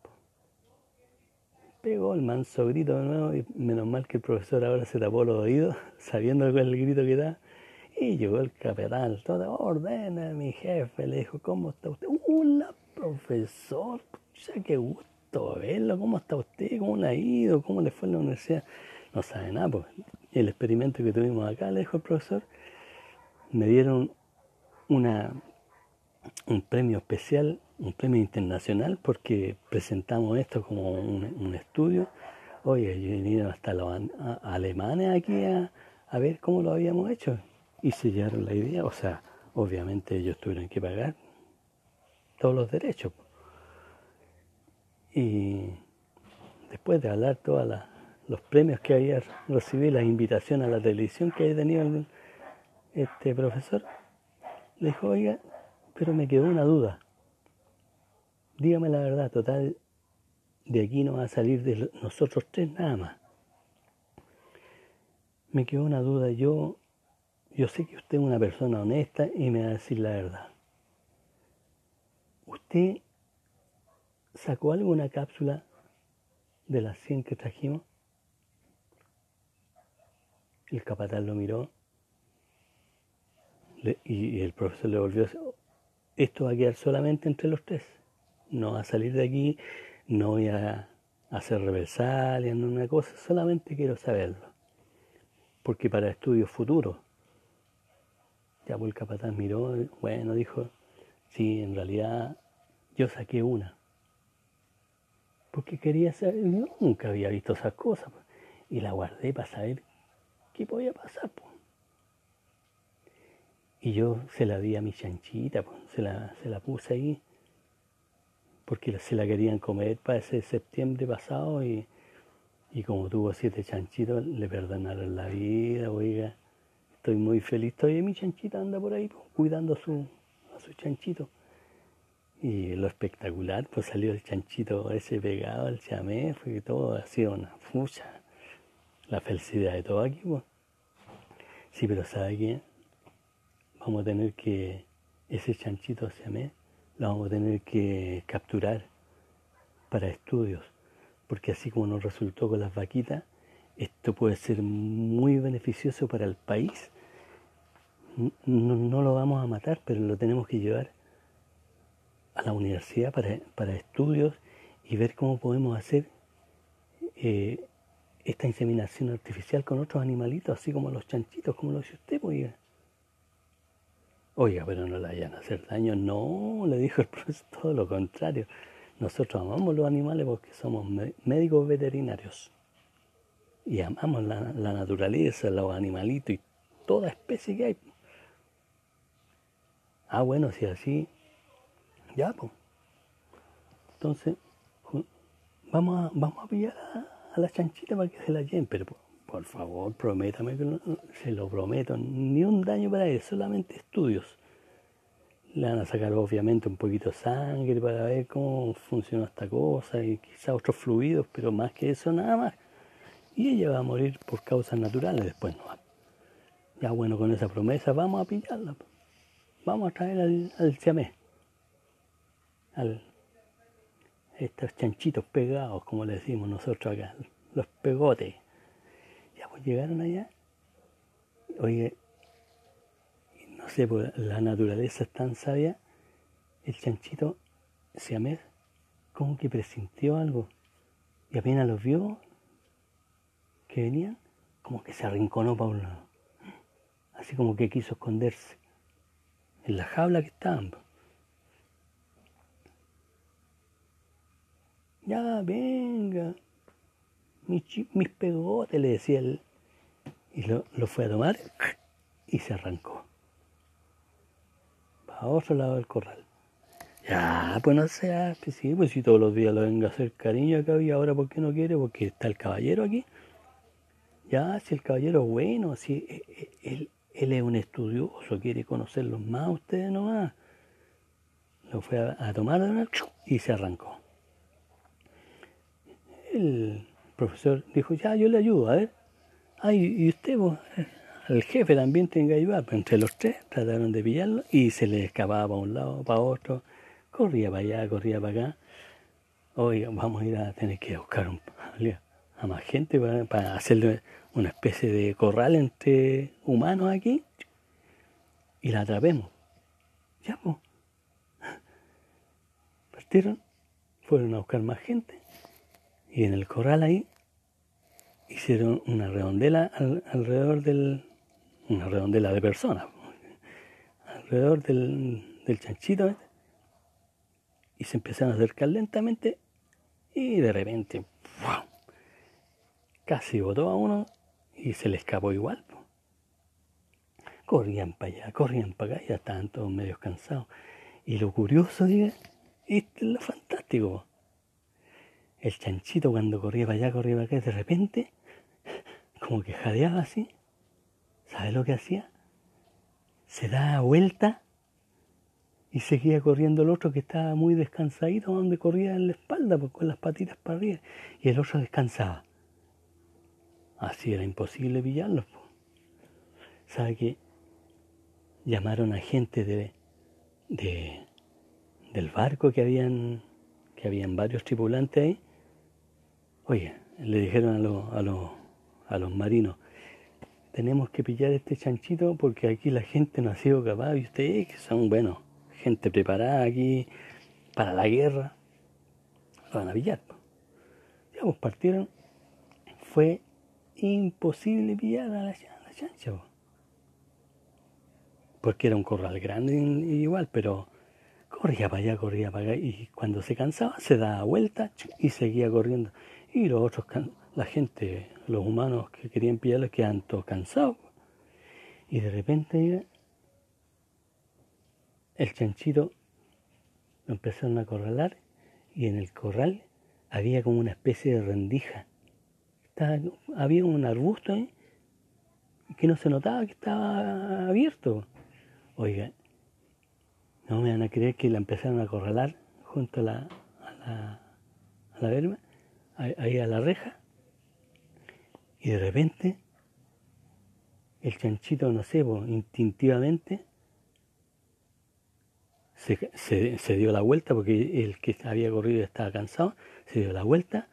Pegó el manso grito de nuevo y menos mal que el profesor ahora se tapó los oídos, sabiendo cuál es el grito que da. Y llegó el capitán, todo, ordena, mi jefe, le dijo, ¿cómo está usted? ¡Hola, profesor, ya qué gusto verlo, ¿cómo está usted? ¿Cómo le ha ido? ¿Cómo le fue en la universidad? No sabe nada, pues. El experimento que tuvimos acá, le dijo el profesor, me dieron una, un premio especial, un premio internacional, porque presentamos esto como un, estudio. Oye, vinieron hasta los alemanes aquí a, a ver cómo lo habíamos hecho y sellaron la idea. O sea, obviamente ellos tuvieron que pagar todos los derechos. Y después de hablar todos los premios que había recibido, las invitaciones a la televisión que había tenido este profesor, le dijo, oiga, pero me quedó una duda. Dígame la verdad, total, de aquí no va a salir de nosotros tres nada más. me quedó una duda. Yo, yo sé que usted es una persona honesta y me va a decir la verdad. ¿Usted sacó alguna cápsula de las 100 que trajimos? El capataz lo miró y el profesor le volvió a decir, esto va a quedar solamente entre los tres. No va a salir de aquí, no voy a hacer reversalias, no una cosa, solamente quiero saberlo. Porque para estudios futuros. Ya pues el capataz miró, bueno, dijo, sí, en realidad yo saqué una. Porque quería saber, nunca había visto esas cosas. Pues, y la guardé para saber qué podía pasar. Pues. Y yo se la di a mi chanchita, pues, se, la, se la puse ahí, porque se la querían comer para ese septiembre pasado y, y como tuvo siete chanchitos, le perdonaron la vida, oiga. Estoy muy feliz, todavía mi chanchita anda por ahí, cuidando a su, a su chanchito. Y lo espectacular, pues salió el chanchito ese pegado al chamé, fue todo, ha sido una fucha. La felicidad de todo aquí, pues. Sí, pero ¿sabe qué? Vamos a tener que, ese chanchito chamé, lo vamos a tener que capturar para estudios, porque así como nos resultó con las vaquitas, esto puede ser muy beneficioso para el país. No, no lo vamos a matar, pero lo tenemos que llevar a la universidad para, estudios y ver cómo podemos hacer eh, esta inseminación artificial con otros animalitos, así como los chanchitos, como lo dice usted, pues, oiga. Oiga, pero no le vayan a hacer daño. No, le dijo el profesor, todo lo contrario. Nosotros amamos los animales porque somos médicos veterinarios. Y amamos la, la naturaleza, los animalitos y toda especie que hay. Ah, bueno, si así, ya, pues. Entonces, vamos a, vamos a pillar a, la chanchita para que se la lleven, pero por, favor, prométame que no, se lo prometo, ni un daño para él, solamente estudios. Le van a sacar obviamente un poquito de sangre para ver cómo funciona esta cosa y quizá otros fluidos, pero más que eso nada más. Y ella va a morir por causas naturales después no. Ya bueno, con esa promesa vamos a pillarla. Vamos a traer al, al siamés estos chanchitos pegados, como le decimos nosotros acá, los pegotes. Ya pues llegaron allá. Oye, no sé, pues la naturaleza es tan sabia, el chanchito siamés como que presintió algo. Y apenas los vio que venían, como que se arrinconó para un lado. Así como que quiso esconderse en la jaula que estaban. Ya venga, mis, pegotes, le decía él. Y lo, fue a tomar y se arrancó. Para otro lado del corral. Ya, pues no sea, pues sí, pues si todos los días lo venga a hacer cariño acá y ahora ¿por qué no quiere? Porque está el caballero aquí. Ya, si el caballero es bueno, si e, e, él, él es un estudioso, quiere conocerlos más ustedes nomás. Lo fue a, a tomar y se arrancó el profesor dijo, ya, yo le ayudo, a ver. Ay, y usted, el jefe también tiene que ayudar. Pero entre los tres trataron de pillarlo y se le escapaba para un lado, para otro. Corría para allá, corría para acá. Oiga, vamos a ir a tener que buscar a más gente para, hacerle una especie de corral entre humanos aquí y la atrapemos. Ya, pues. Partieron, fueron a buscar más gente y en el corral ahí hicieron una redondela alrededor del. una redondela de personas, alrededor del, del chanchito, y se empezaron a acercar lentamente y de repente casi botó a uno y se le escapó igual. Corrían para allá, corrían para acá, ya estaban todos medio cansados. Y lo curioso, diga, esto es lo fantástico el chanchito cuando corría para allá, corría para acá, de repente, como que jadeaba así. ¿Sabe lo que hacía? Se da vuelta y seguía corriendo el otro que estaba muy descansadito, donde corría en la espalda, pues, con las patitas para arriba, y el otro descansaba. Así era imposible pillarlo. Pues. ¿Sabe qué? Llamaron a gente de, de, del barco que habían, que habían varios tripulantes ahí. Oye, le dijeron a los, a a los marinos, tenemos que pillar este chanchito porque aquí la gente no ha sido capaz, y ustedes que son, bueno, gente preparada aquí para la guerra, lo van a pillar. Ya pues partieron, fue imposible pillar a la, chancha, porque era un corral grande igual, pero corría para allá, corría para allá, y cuando se cansaba se daba vuelta y seguía corriendo. Y los otros, la gente, los humanos que querían pillarlo quedan todos cansados. Y de repente el chanchito lo empezaron a corralar y en el corral había como una especie de rendija. había un arbusto ahí que no se notaba que estaba abierto. Oiga, no me van a creer que la empezaron a corralar junto a la, a la, ahí a la reja, y de repente el chanchito, no sé, instintivamente se, se, dio la vuelta porque el que había corrido estaba cansado, se dio la vuelta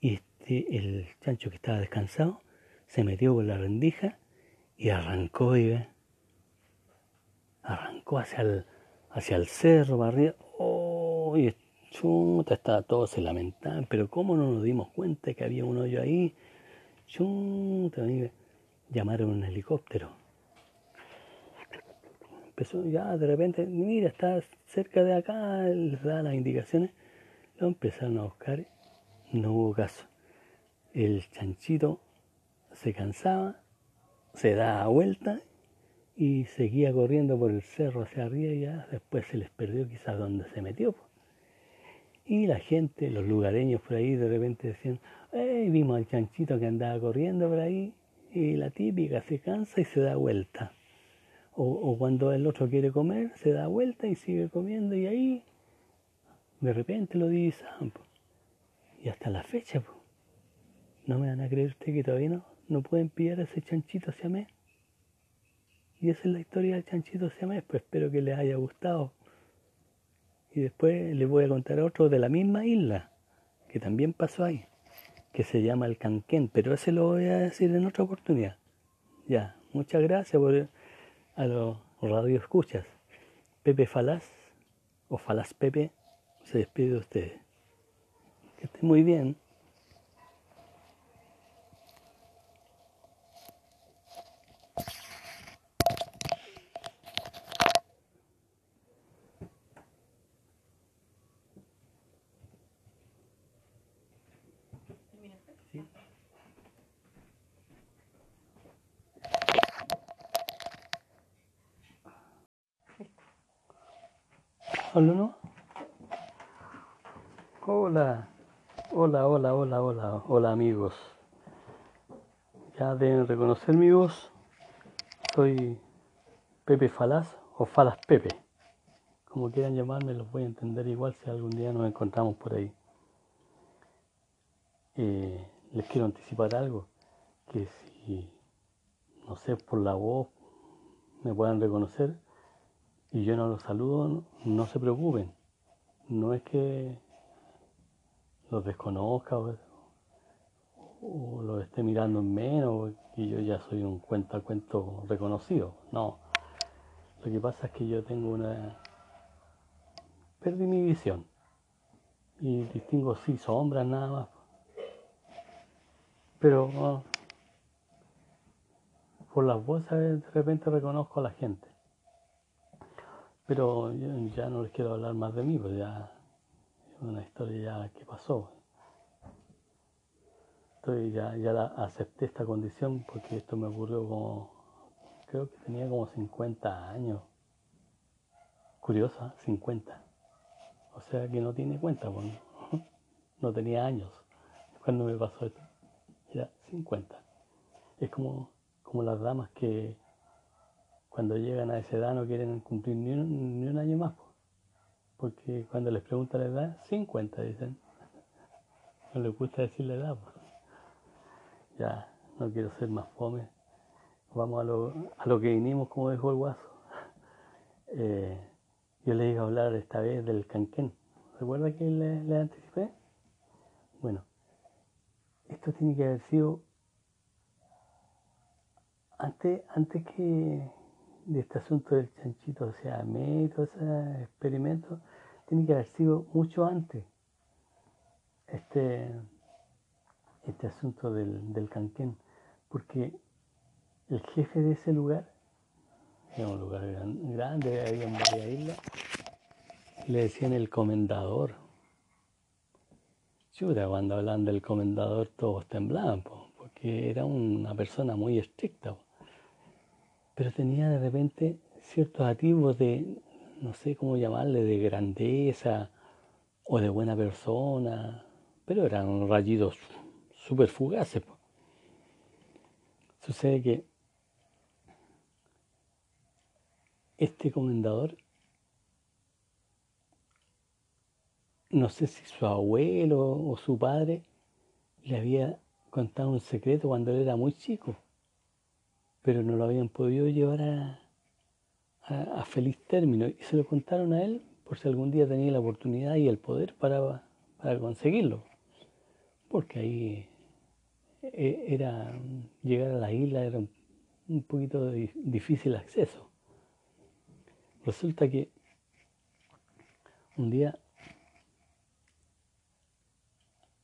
y este, el chancho que estaba descansado se metió por la rendija y arrancó, y, arrancó hacia el, hacia el cerro, arriba. ¡Oh! Chuta, estaba todo, se lamentaban, pero ¿cómo no nos dimos cuenta que había un hoyo ahí? Chuta, llamaron un helicóptero empezó ya de repente, mira, está cerca de acá, les da las indicaciones, lo empezaron a buscar, no hubo caso. El chanchito se cansaba, se daba vuelta y seguía corriendo por el cerro hacia arriba y ya después se les perdió quizás donde se metió. Y la gente, los lugareños por ahí de repente decían, hey, vimos al chanchito que andaba corriendo por ahí y la típica se cansa y se da vuelta. O, cuando el otro quiere comer, se da vuelta y sigue comiendo y ahí de repente lo divisan. Y hasta la fecha, no me van a creer usted que todavía no, no pueden pillar a ese chanchito siamés. Y esa es la historia del chanchito siamés, pues espero que les haya gustado. Y después les voy a contar otro de la misma isla, que también pasó ahí, que se llama el Canquén, pero ese lo voy a decir en otra oportunidad. Ya, muchas gracias por a los radioescuchas. Pepe Falaz o Falaz Pepe se despide de ustedes. Que estén muy bien. Hola, hola, hola, hola, hola, amigos. Ya deben reconocer mi voz. Soy Pepe Falaz o Falaz Pepe. Como quieran llamarme, los voy a entender igual si algún día nos encontramos por ahí. Eh, les quiero anticipar algo, que si, no sé, por la voz me puedan reconocer, y yo no los saludo, no se preocupen. No es que los desconozca o, los esté mirando en menos y yo ya soy un cuento cuento reconocido. No. Lo que pasa es que yo tengo una... Perdí mi visión. Y distingo sí sombras nada más. Pero por las voces de repente reconozco a la gente. Pero ya no les quiero hablar más de mí, pues ya es una historia ya que pasó. Estoy, ya, ya la, acepté esta condición porque esto me ocurrió como, creo que tenía como 50 años. Curiosa, 50. O sea que no tiene cuenta, pues, no tenía años cuando me pasó esto. Ya 50. Es como, como las damas que cuando llegan a esa edad no quieren cumplir ni un, año más. Porque cuando les preguntan la edad, 50 dicen. No les gusta decir la edad. Ya, no quiero ser más fome. vamos a lo, a lo que vinimos, como dijo el guaso. Eh, yo le iba a hablar esta vez del canquén. ¿Recuerda que le, anticipé? Bueno, esto tiene que haber sido antes, antes que de este asunto del chanchito o sea todo ese experimento, tiene que haber sido mucho antes este, este asunto del, del canquén, porque el jefe de ese lugar, era un lugar grande, había varias islas, le decían el comendador. Chuta, cuando hablan del comendador todos temblaban, porque era una persona muy estricta pero tenía de repente ciertos atisbos de, no sé cómo llamarle, de grandeza o de buena persona, pero eran rayitos súper fugaces. Sucede que este comendador, no sé si su abuelo o su padre le había contado un secreto cuando él era muy chico pero no lo habían podido llevar a, feliz término y se lo contaron a él por si algún día tenía la oportunidad y el poder para, conseguirlo. Porque ahí era llegar a la isla era un poquito de difícil acceso. Resulta que un día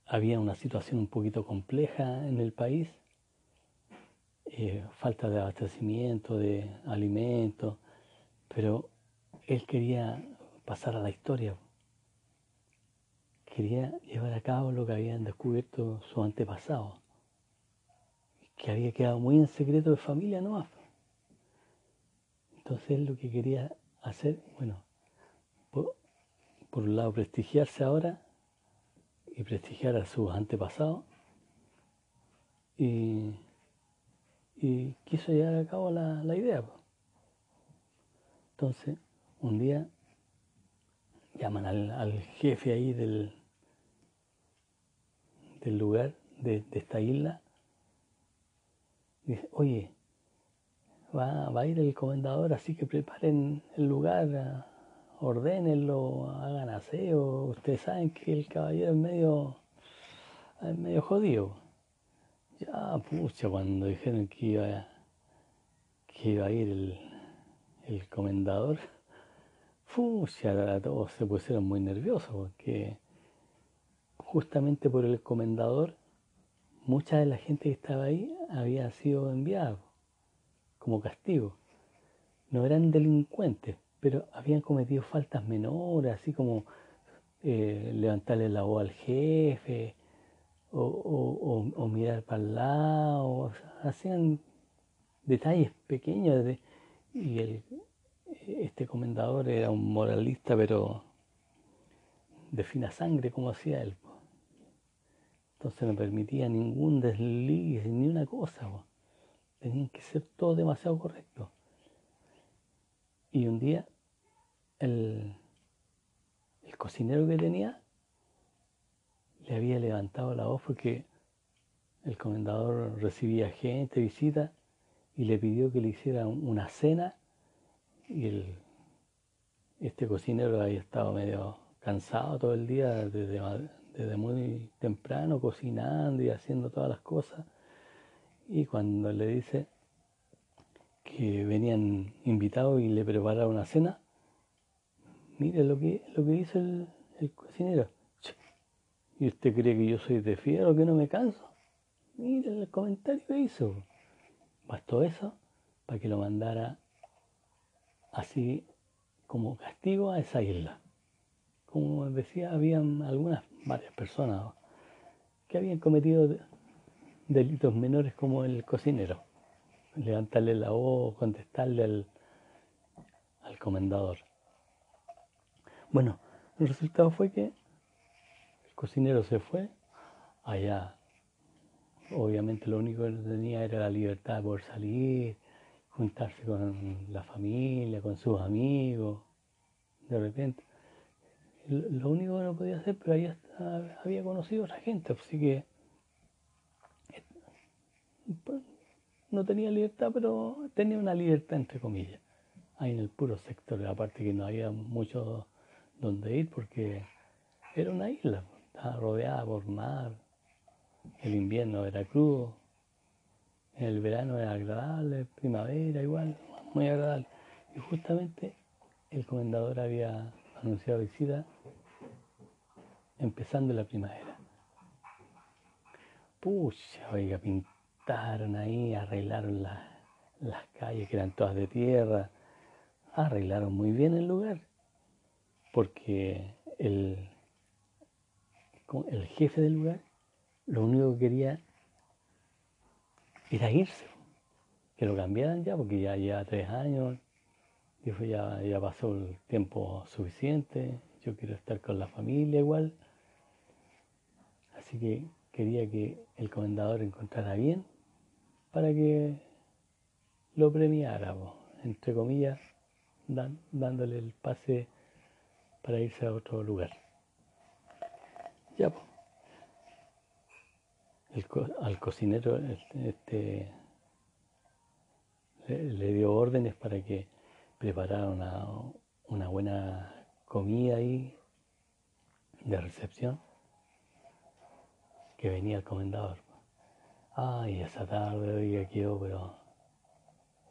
había una situación un poquito compleja en el país eh, falta de abastecimiento, de alimentos, pero él quería pasar a la historia. Quería llevar a cabo lo que habían descubierto sus antepasados, que había quedado muy en secreto de familia no Entonces lo que quería hacer, bueno, por, un lado prestigiarse ahora y prestigiar a sus antepasados y quiso llevar a cabo la, idea. Entonces, un día llaman al, jefe ahí del, del lugar, de, esta isla, dice, oye, va, va, a ir el comendador, así que preparen el lugar, ordénenlo, hagan aseo, ustedes saben que el caballero es medio, es medio jodido. Ya, pucha, cuando dijeron que iba, que iba a ir el, el comendador, pucha, todos se pusieron muy nerviosos porque justamente por el comendador mucha de la gente que estaba ahí había sido enviada como castigo. No eran delincuentes, pero habían cometido faltas menores, así como eh, levantarle la voz al jefe, o, mirar para el lado, hacían detalles pequeños y este comendador era un moralista pero de fina sangre como hacía él. Entonces no permitía ningún desliz, ni una cosa. Tenían que ser todo demasiado correcto. Y un día el, cocinero que tenía le había levantado la voz porque el comendador recibía gente, visita, y le pidió que le hiciera una cena y este cocinero había estado medio cansado todo el día, desde, desde muy temprano, cocinando y haciendo todas las cosas. Y cuando le dice que venían invitados y le prepararon una cena, mire lo que, lo que hizo el, el cocinero. ¿Y usted cree que yo soy de fiero, que no me canso? Mire el comentario que hizo. Bastó eso para que lo mandara así como castigo a esa isla. Como decía, habían algunas, varias personas que habían cometido delitos menores como el cocinero. Levantarle la voz, contestarle al, al comendador. Bueno, el resultado fue que cocinero se fue, allá obviamente lo único que tenía era la libertad de poder salir, juntarse con la familia, con sus amigos, de repente. Lo único que no podía hacer, pero ahí había conocido a otra gente, así que no tenía libertad, pero tenía una libertad entre comillas, ahí en el puro sector, aparte que no había mucho donde ir porque era una isla, estaba rodeada por mar, el invierno era crudo, el verano era agradable, primavera igual, muy agradable. Y justamente el comendador había anunciado visita empezando la primavera. Pucha, oiga, pintaron ahí, arreglaron las calles que eran todas de tierra, arreglaron muy bien el lugar, porque el, el jefe del lugar lo único que quería era irse, que lo cambiaran ya, porque ya lleva tres años, dijo ya, ya pasó el tiempo suficiente, yo quiero estar con la familia igual, así que quería que el comendador encontrara bien para que lo premiara, entre comillas, dándole el pase para irse a otro lugar. Ya, pues. al cocinero este, le, dio órdenes para que preparara una, una buena comida ahí de recepción que venía el comendador. Ay, esa tarde, oiga, quedó, pero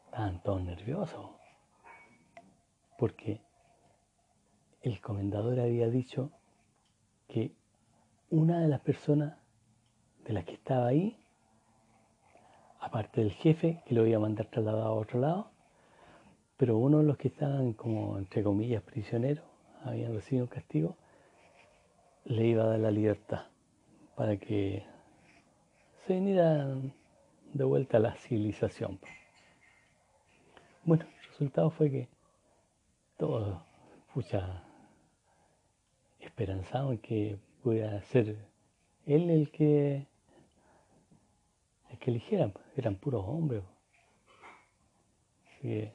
estaban todos nerviosos. Porque el comendador había dicho que una de las personas de las que estaba ahí, aparte del jefe, que lo iba a mandar trasladado a otro lado, pero uno de los que estaban como, entre comillas, prisioneros, habían recibido un castigo, le iba a dar la libertad para que se vinieran de vuelta a la civilización. Bueno, el resultado fue que todos, pucha, esperanzaban que pudiera ser él el que el eligiera, eran puros hombres. Así que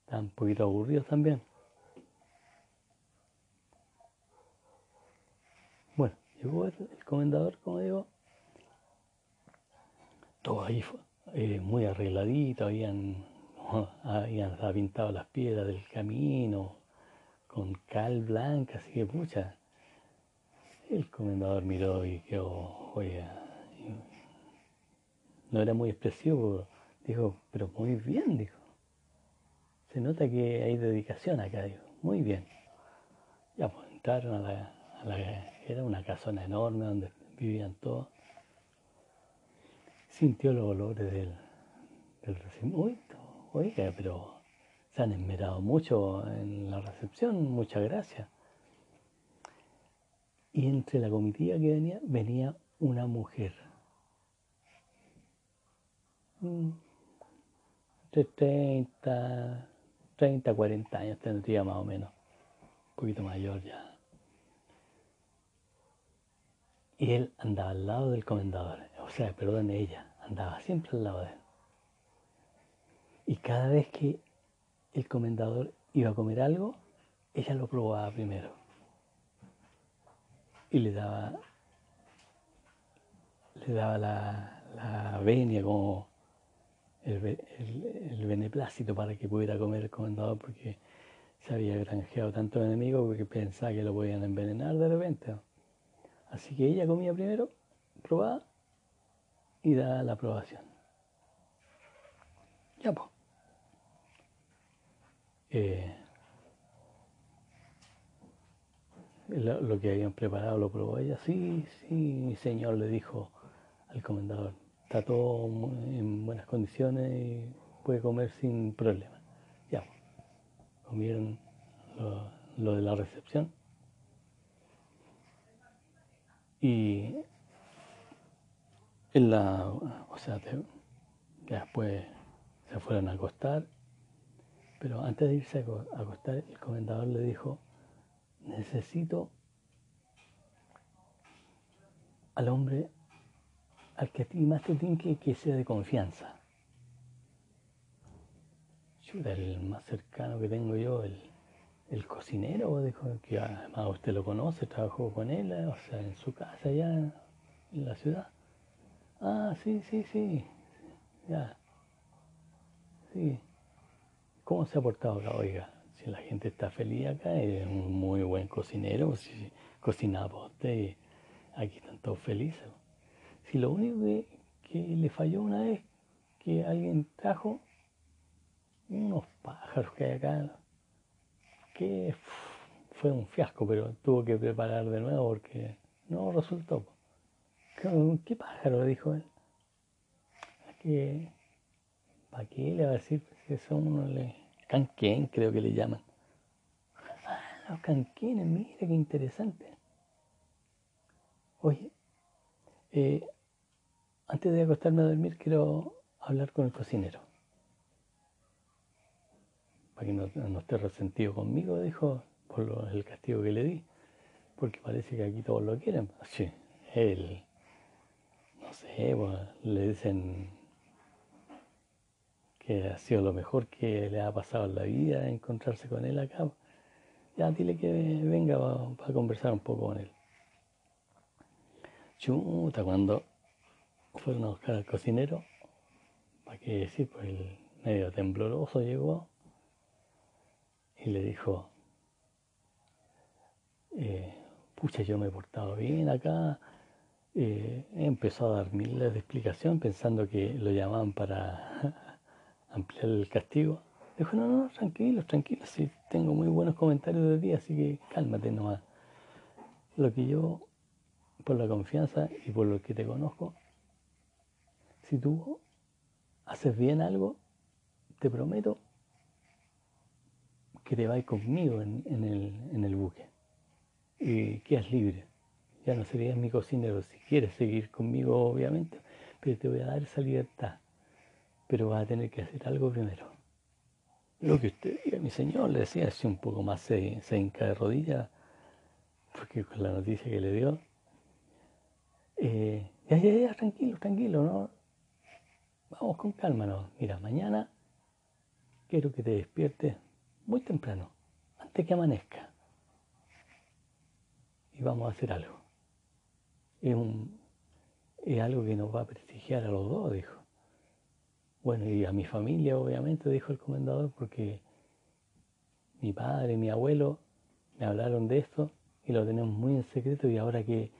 estaban un poquito aburridos también. Llegó el, comendador, como digo, todo ahí eh, muy arregladito, habían, habían pintado las piedras del camino con cal blanca, así que pucha. El comendador miró y quedó, oye, no era muy expresivo, dijo, pero muy bien, dijo. Se nota que hay dedicación acá, dijo, muy bien. Ya, pues entraron a la, era una casona enorme donde vivían todos. Sintió los olores del, del oiga, pero se han esmerado mucho en la recepción, muchas gracias. Y entre la comitiva que venía, venía una mujer. Mm, de 30, 30, 40 años tendría más o menos, un poquito mayor ya. Y él andaba al lado del comendador, o sea, perdón, ella, andaba siempre al lado de él. Y cada vez que el comendador iba a comer algo, ella lo probaba primero. Y le daba, le daba la, venia como el, beneplácito para que pudiera comer el comendador porque se había granjeado tantos enemigos porque pensaba que lo podían envenenar de repente. Así que ella comía primero, probaba y daba la aprobación. Ya, pues. lo, que habían preparado lo probó ella. Sí, sí, mi señor le dijo al comendador. Está todo en buenas condiciones y puede comer sin problema. Ya, comieron lo de la recepción y en la, o sea, después se fueron a acostar, pero antes de irse a acostar, el comendador le dijo, necesito al hombre al que más te tiene que, sea de confianza. Era el más cercano que tengo yo, el, el cocinero, dijo que además usted lo conoce, trabajó con él, o sea, en su casa allá en la ciudad. Ah, sí, sí, sí. Ya. Sí. ¿Cómo se ha portado acá? Oiga, si la gente está feliz acá, es un muy buen cocinero, si cocinaba usted, aquí están todos felices. Si lo único que, que le falló una vez, que alguien trajo unos pájaros que hay acá, que fue un fiasco, pero tuvo que preparar de nuevo porque no resultó. ¿Qué pájaro? dijo él. ¿Para qué le va a decir si son unos canquén, creo que le llaman? Ah, los canquenes, mire qué interesante. Oye, eh, antes de acostarme a dormir quiero hablar con el cocinero. Para que no, esté resentido conmigo, dijo, por el castigo que le di. Porque parece que aquí todos lo quieren. Sí, él, no sé, le dicen que ha sido lo mejor que le ha pasado en la vida encontrarse con él acá. Ya dile que venga para conversar un poco con él. Chuta, cuando fueron a buscar al cocinero, para qué decir, pues el medio tembloroso llegó y le dijo, eh, pucha, yo me he portado bien acá. Eh, empezó a dar miles de explicación pensando que lo llamaban para ampliar el castigo. Dijo, no, no, tranquilo, tranquilo, sí, tengo muy buenos comentarios de ti, así que cálmate nomás. Lo que yo, por la confianza y por lo que te conozco, si tú haces bien algo, te prometo que te vas conmigo en, el, buque y quedas libre. Ya no serías mi cocinero si quieres seguir conmigo, obviamente, pero te voy a dar esa libertad. Pero vas a tener que hacer algo primero. Lo que usted diga, mi señor, le decía, así un poco más se, se hinca de rodillas, porque con la noticia que le dio, eh, ya, ya, ya, tranquilo, tranquilo, ¿no? Vamos con calma, ¿no? Mira, mañana quiero que te despiertes muy temprano, antes que amanezca. Y vamos a hacer algo. Es, algo que nos va a prestigiar a los dos, dijo. Bueno, y a mi familia, obviamente, dijo el comendador, porque mi padre mi abuelo me hablaron de esto y lo tenemos muy en secreto y ahora que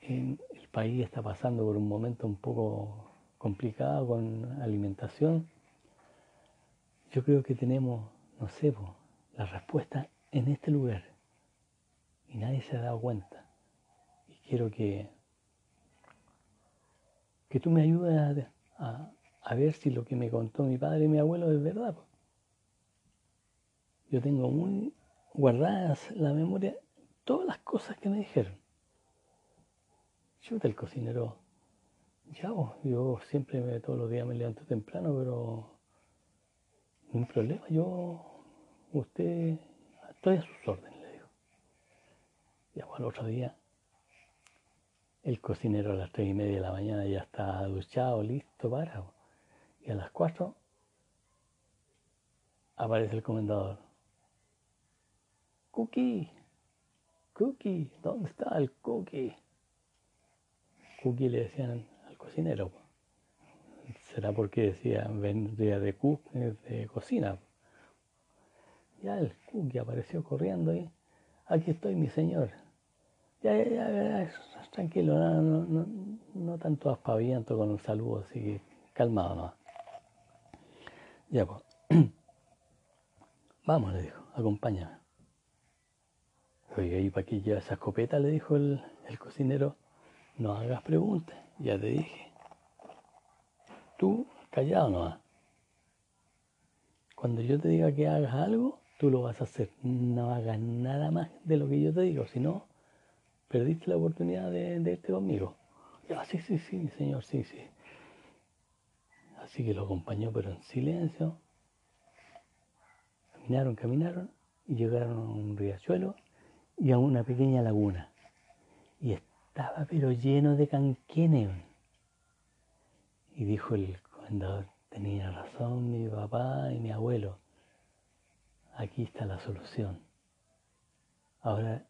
el país está pasando por un momento un poco complicado con alimentación, yo creo que tenemos, no sé, la respuesta en este lugar. Y nadie se ha dado cuenta. Y quiero que, que tú me ayudes a, ver si lo que me contó mi padre y mi abuelo es verdad. Yo tengo muy guardadas la memoria todas las cosas que me dijeron. Yo del cocinero ya, yo siempre todos los días me levanto temprano, pero un problema, yo, usted, estoy a sus órdenes, le digo. Y al otro día, el cocinero a las tres y media de la mañana ya está duchado, listo para. Y a las cuatro aparece el comendador. Cookie, Cookie, ¿dónde está el Cookie? Cookie le decían cocinero. Será porque decía, vendría de de cocina. Ya el cookie apareció corriendo ahí. Aquí estoy, mi señor. Ya, ya, ya, tranquilo, no, no, no, tanto aspaviento con un saludo, así calmado no Ya, pues. Vamos, le dijo, acompáñame. Oye, ¿y para qué lleva esa escopeta? Le dijo el, el cocinero. No hagas preguntas. Ya te dije. Tú, callado nomás. Cuando yo te diga que hagas algo, tú lo vas a hacer. No hagas nada más de lo que yo te digo, si no, perdiste la oportunidad de, de irte conmigo. Ya, sí, sí, sí, señor, sí, sí. Así que lo acompañó, pero en silencio. Caminaron, caminaron y llegaron a un riachuelo y a una pequeña laguna. Y estaba pero lleno de canquenes. Y dijo el comendador, tenía razón mi papá y mi abuelo. Aquí está la solución. Ahora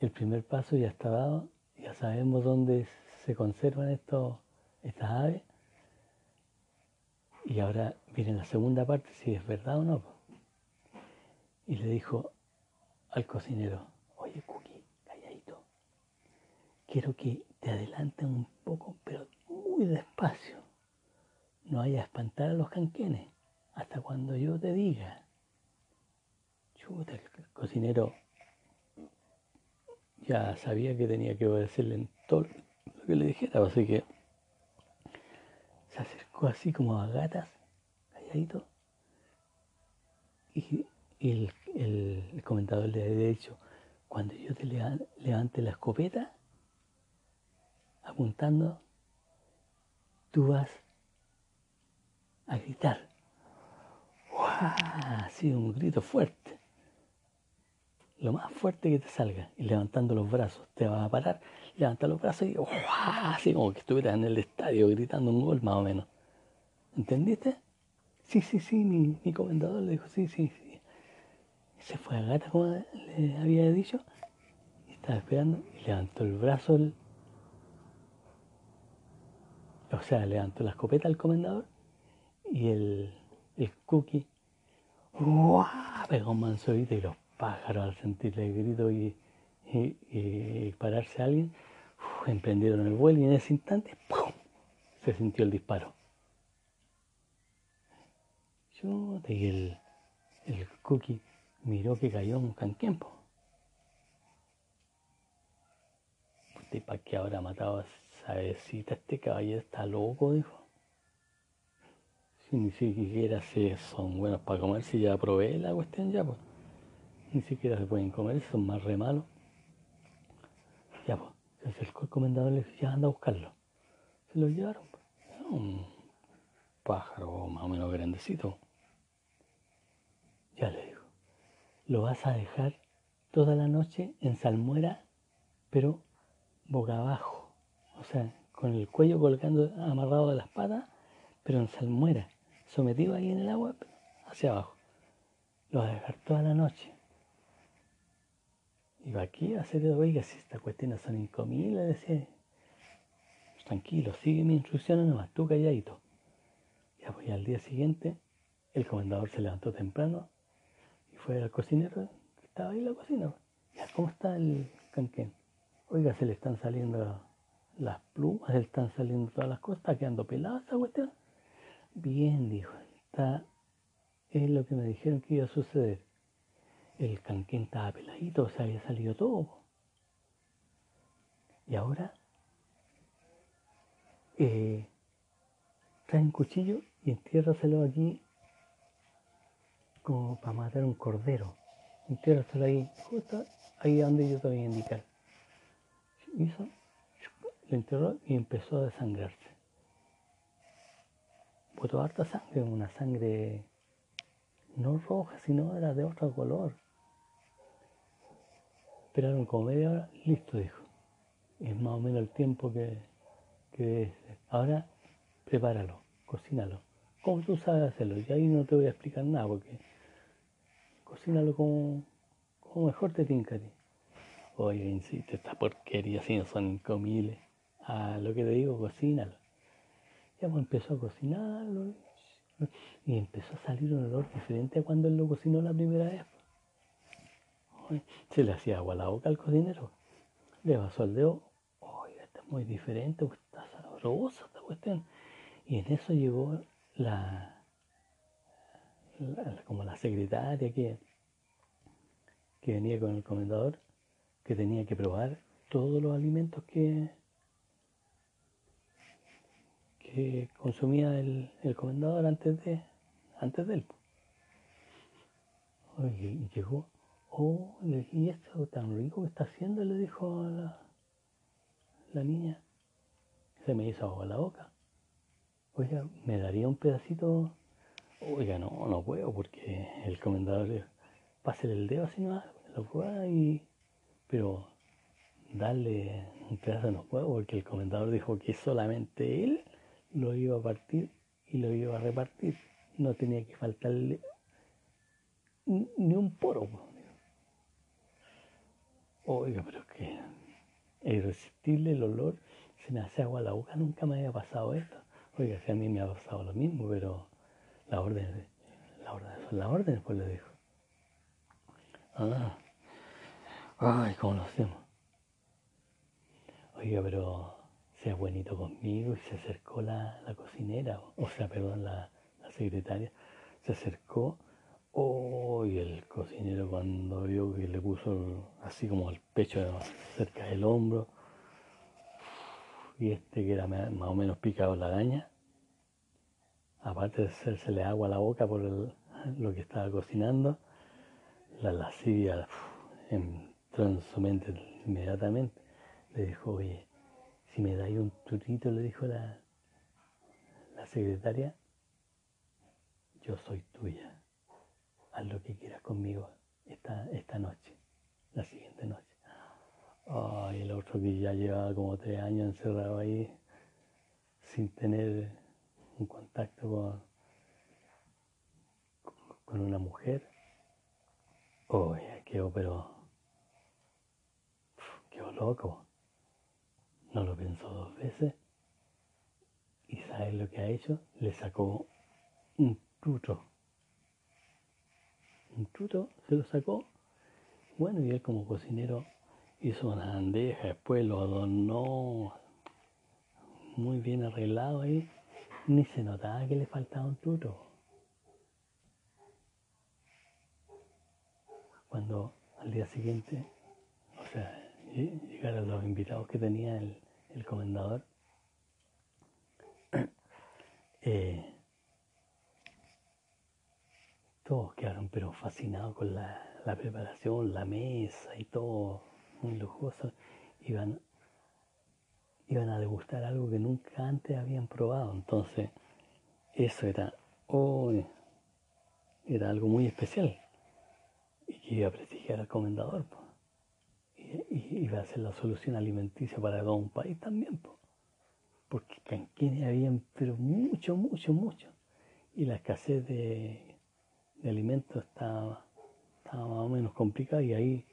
el primer paso ya está dado, ya sabemos dónde se conservan estos, estas aves. Y ahora viene la segunda parte, si es verdad o no. Y le dijo al cocinero, oye Cookie, calladito, quiero que te adelantes un poco, pero muy despacio. No vayas a espantar a los canquenes hasta cuando yo te diga. El cocinero ya sabía que tenía que obedecerle en todo lo que le dijera, así que se acercó así como a gatas, calladito, y, el, el, comentador le había dicho, cuando yo te levante la escopeta, apuntando, tú vas a gritar. ¡Wow! Así un grito fuerte lo más fuerte que te salga y levantando los brazos. Te vas a parar, levanta los brazos y así como que estuvieras en el estadio gritando un gol más o menos. ¿Entendiste? Sí, sí, sí, mi, mi comendador le dijo, sí, sí, sí. Y se fue a gata como le había dicho y estaba esperando y levantó el brazo, o sea, levantó la escopeta al comendador y el, el cookie ¡guau! pegó un mansolito y los pájaro al sentirle el grito y, pararse a alguien, emprendieron el vuelo y en ese instante ¡pum! se sintió el disparo. Yo y el, el cookie miró que cayó un canquempo. ¿Y para qué ahora matado a Sabecita? Este caballero está loco, dijo. Si ni siquiera se son buenos para comer, si ya probé la cuestión ya, pues ni siquiera se pueden comer, son más re malos. Ya, pues, se el comendador y le dijo, ya anda a buscarlo. Se lo llevaron. Pues. Un pájaro más o menos grandecito. Ya le dijo, lo vas a dejar toda la noche en salmuera, pero boca abajo. O sea, con el cuello colgando amarrado de las patas, pero en salmuera, sometido ahí en el agua, hacia abajo. Lo vas a dejar toda la noche. Iba aquí a hacer, oiga, si estas cuestiones son incomibles, decía. Tranquilo, sigue mis instrucciones nomás, tú calladito. Ya pues al día siguiente, el comendador se levantó temprano y fue al cocinero que estaba ahí en la cocina. Ya, ¿cómo está el canquén? Oiga, se le están saliendo las plumas, se le están saliendo todas las cosas, está quedando pelada esa cuestión. Bien, dijo, está, es lo que me dijeron que iba a suceder el canquén estaba peladito, se había salido todo. Y ahora eh, traen cuchillo y entiérraselo aquí como para matar un cordero. Entiérraselo ahí, justo ahí donde yo te voy a indicar. Hizo, lo enterró y empezó a desangrarse. Botó harta sangre, una sangre no roja, sino era de otro color esperaron como media hora, listo, dijo. Es más o menos el tiempo que, que Ahora prepáralo, cocínalo. Como tú sabes hacerlo, y ahí no te voy a explicar nada porque cocínalo como, como mejor te tinca a ti. Oye, insisto, esta porquería si no son incomibles. Ah, lo que te digo, cocínalo. Ya pues empezó a cocinarlo y empezó a salir un olor diferente a cuando él lo cocinó la primera vez. Se le hacía agua a la boca al cocinero. Le pasó el dedo. Oye, está muy diferente, está sabrosa esta cuestión. Y en eso llegó la, como la secretaria que, que venía con el comendador, que tenía que probar todos los alimentos que, que consumía el, el comendador antes de, antes de él. Oye, y llegó Oh, y esto tan rico que está haciendo, le dijo a la, la niña. Se me hizo agua la boca. Oiga, ¿me daría un pedacito? Oiga, no, no puedo porque el comendador pase el dedo así nomás, lo pueda y... Pero darle un pedazo no puedo porque el comendador dijo que solamente él lo iba a partir y lo iba a repartir. No tenía que faltarle ni un poro. Oiga, pero que es irresistible el olor, se me hace agua a la boca, nunca me había pasado esto. Oiga, si a mí me ha pasado lo mismo, pero La orden, la orden, la orden, pues le dijo. Ah, ay, ¿cómo lo hacemos? Oiga, pero sea buenito conmigo y se acercó la, cocinera, o sea, perdón, la, secretaria, se acercó, oh, y el cocinero cuando vio que le puso así como el pecho cerca del hombro, y este que era más o menos picado la araña, aparte de hacérsele agua a la boca por lo que estaba cocinando, la lascivia entró en su mente inmediatamente. Le dijo, oye, si me dais un tutito, le dijo la, la secretaria, yo soy tuya. Haz lo que quieras conmigo esta, esta noche, la siguiente noche. Ay, el otro que ya llevaba como tres años encerrado ahí, sin tener un contacto con, con una mujer. Oye, quedó pero... quedó loco. No lo pensó dos veces. ¿Y sabes lo que ha hecho? Le sacó un tuto. Un tuto se lo sacó. Bueno, y él como cocinero hizo una bandeja, después lo adornó muy bien arreglado ahí. Ni se notaba que le faltaba un tuto. Cuando al día siguiente, o sea, llegaron los invitados que tenía el, comendador, eh, todos quedaron pero fascinados con la, preparación, la mesa y todo muy lujoso. Iban, iban a degustar algo que nunca antes habían probado. Entonces, eso era, oh, era algo muy especial y que iba a prestigiar al comendador. Y, iba a ser la solución alimenticia para todo un país también. Porque canquines habían, pero mucho, mucho, mucho. Y la escasez de, alimentos estaba, estaba, más o menos complicada y ahí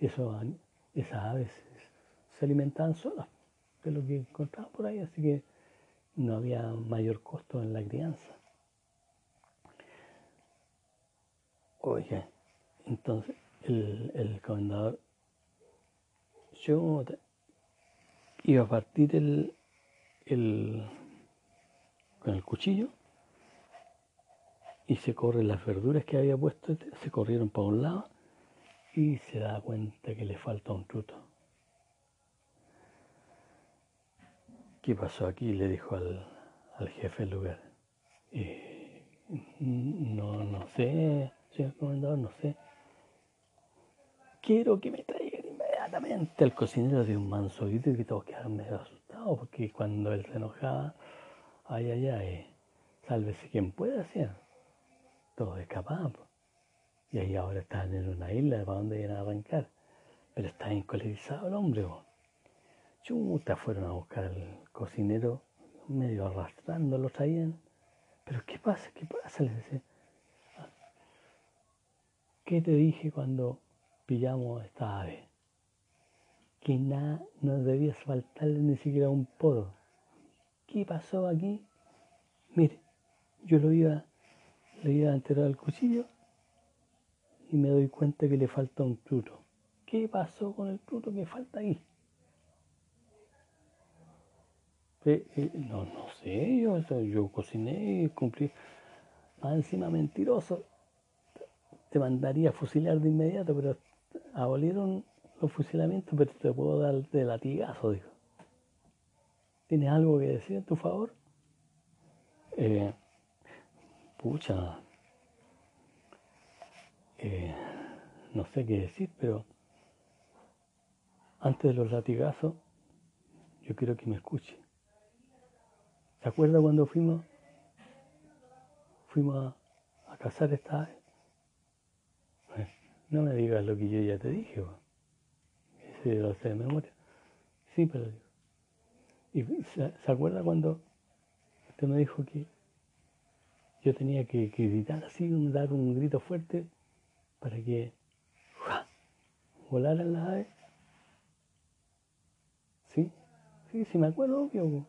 eso, esas aves se alimentaban solas de lo que encontraban por ahí, así que no había mayor costo en la crianza. Oye, entonces, el, comendador, yo iba a partir el, el, con el cuchillo y se corren las verduras que había puesto, se corrieron para un lado y se da cuenta que le falta un truto. ¿Qué pasó aquí? Le dijo al, jefe del lugar. Eh, no, no sé, señor comendador, no sé quiero que me traigan inmediatamente. El cocinero dio un manso y que todos quedaron medio porque cuando él se enojaba, ay, ay, ay, sálvese quien pueda, hacer. Todos escapaban. Y ahí ahora están en una isla para donde iban a arrancar. Pero está encolerizado el hombre. Chuta, fueron a buscar al cocinero, medio arrastrando, lo traían. Pero ¿qué pasa? ¿Qué pasa? Les decía. ¿Qué te dije cuando pillamos esta ave, que nada no debía faltarle ni siquiera un poro. ¿Qué pasó aquí? Mire, yo lo iba, le iba a enterrar al cuchillo y me doy cuenta que le falta un fruto. ¿Qué pasó con el fruto que falta ahí? Eh, no, no sé, yo, yo cociné cumplí. Más encima mentiroso, te mandaría a fusilar de inmediato, pero abolieron los fusilamientos, pero te puedo dar de latigazo, dijo. ¿Tienes algo que decir en tu favor? Eh, pucha, eh, no sé qué decir, pero antes de los latigazos, yo quiero que me escuche. ¿Se acuerda cuando fuimos, fuimos a, a cazar esta no me digas lo que yo ya te dije, ese lo sé de memoria. Sí, pero digo. ¿Y se, acuerda cuando usted me dijo que yo tenía que, gritar así, dar un grito fuerte para que volaran las aves? ¿Sí? Sí, sí me acuerdo, obvio.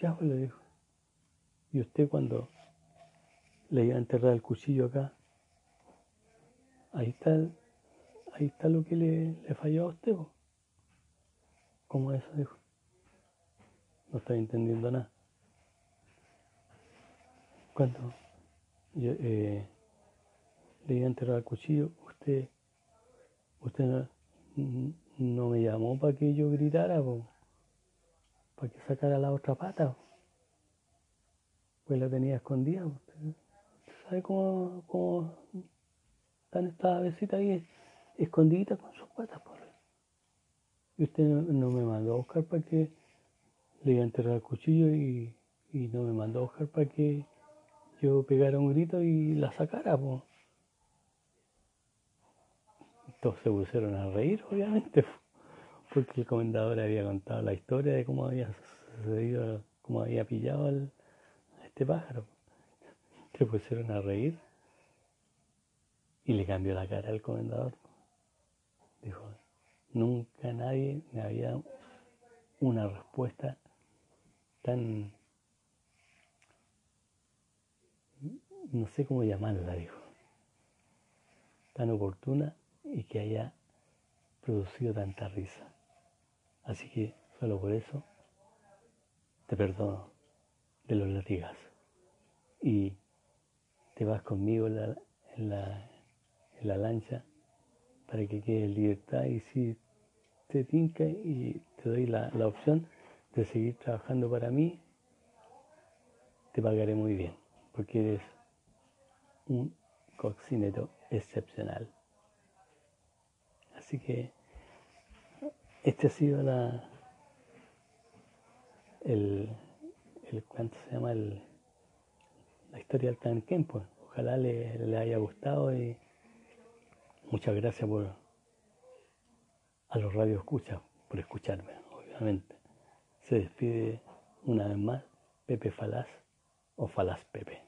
Ya le dijo. Y usted cuando le iba a enterrar el cuchillo acá. Ahí está, ahí está lo que le, le falló a usted. ¿Cómo eso dijo? No estoy entendiendo nada. Cuando eh, le iba a enterrar el cuchillo, usted, usted no, me llamó para que yo gritara, po, para que sacara la otra pata. Pues la tenía escondida. Usted, sabe cómo, están estas avesitas ahí escondiditas con sus patas. Por y usted no, me mandó a buscar para que le iba a enterrar el cuchillo y, y no me mandó a buscar para que yo pegara un grito y la sacara. Pues. Todos se pusieron a reír, obviamente, porque el comendador había contado la historia de cómo había sucedido, cómo había pillado a este pájaro. Se pusieron a reír y le cambió la cara al comendador. Dijo, nunca nadie me había una respuesta tan, no sé cómo llamarla, dijo, tan oportuna y que haya producido tanta risa. Así que solo por eso te perdono de los latigazos. Y te vas conmigo en la, en la, en la lancha para que quede en libertad y si te tinca y te doy la, la opción de seguir trabajando para mí, te pagaré muy bien, porque eres un cocinero excepcional. Así que este ha sido la el, el ¿cuánto se llama? El, la historia del Tanquén, pues. Ojalá le, haya gustado y muchas gracias por a los radios escucha, por escucharme, obviamente. Se despide una vez más Pepe Falaz o Falaz Pepe.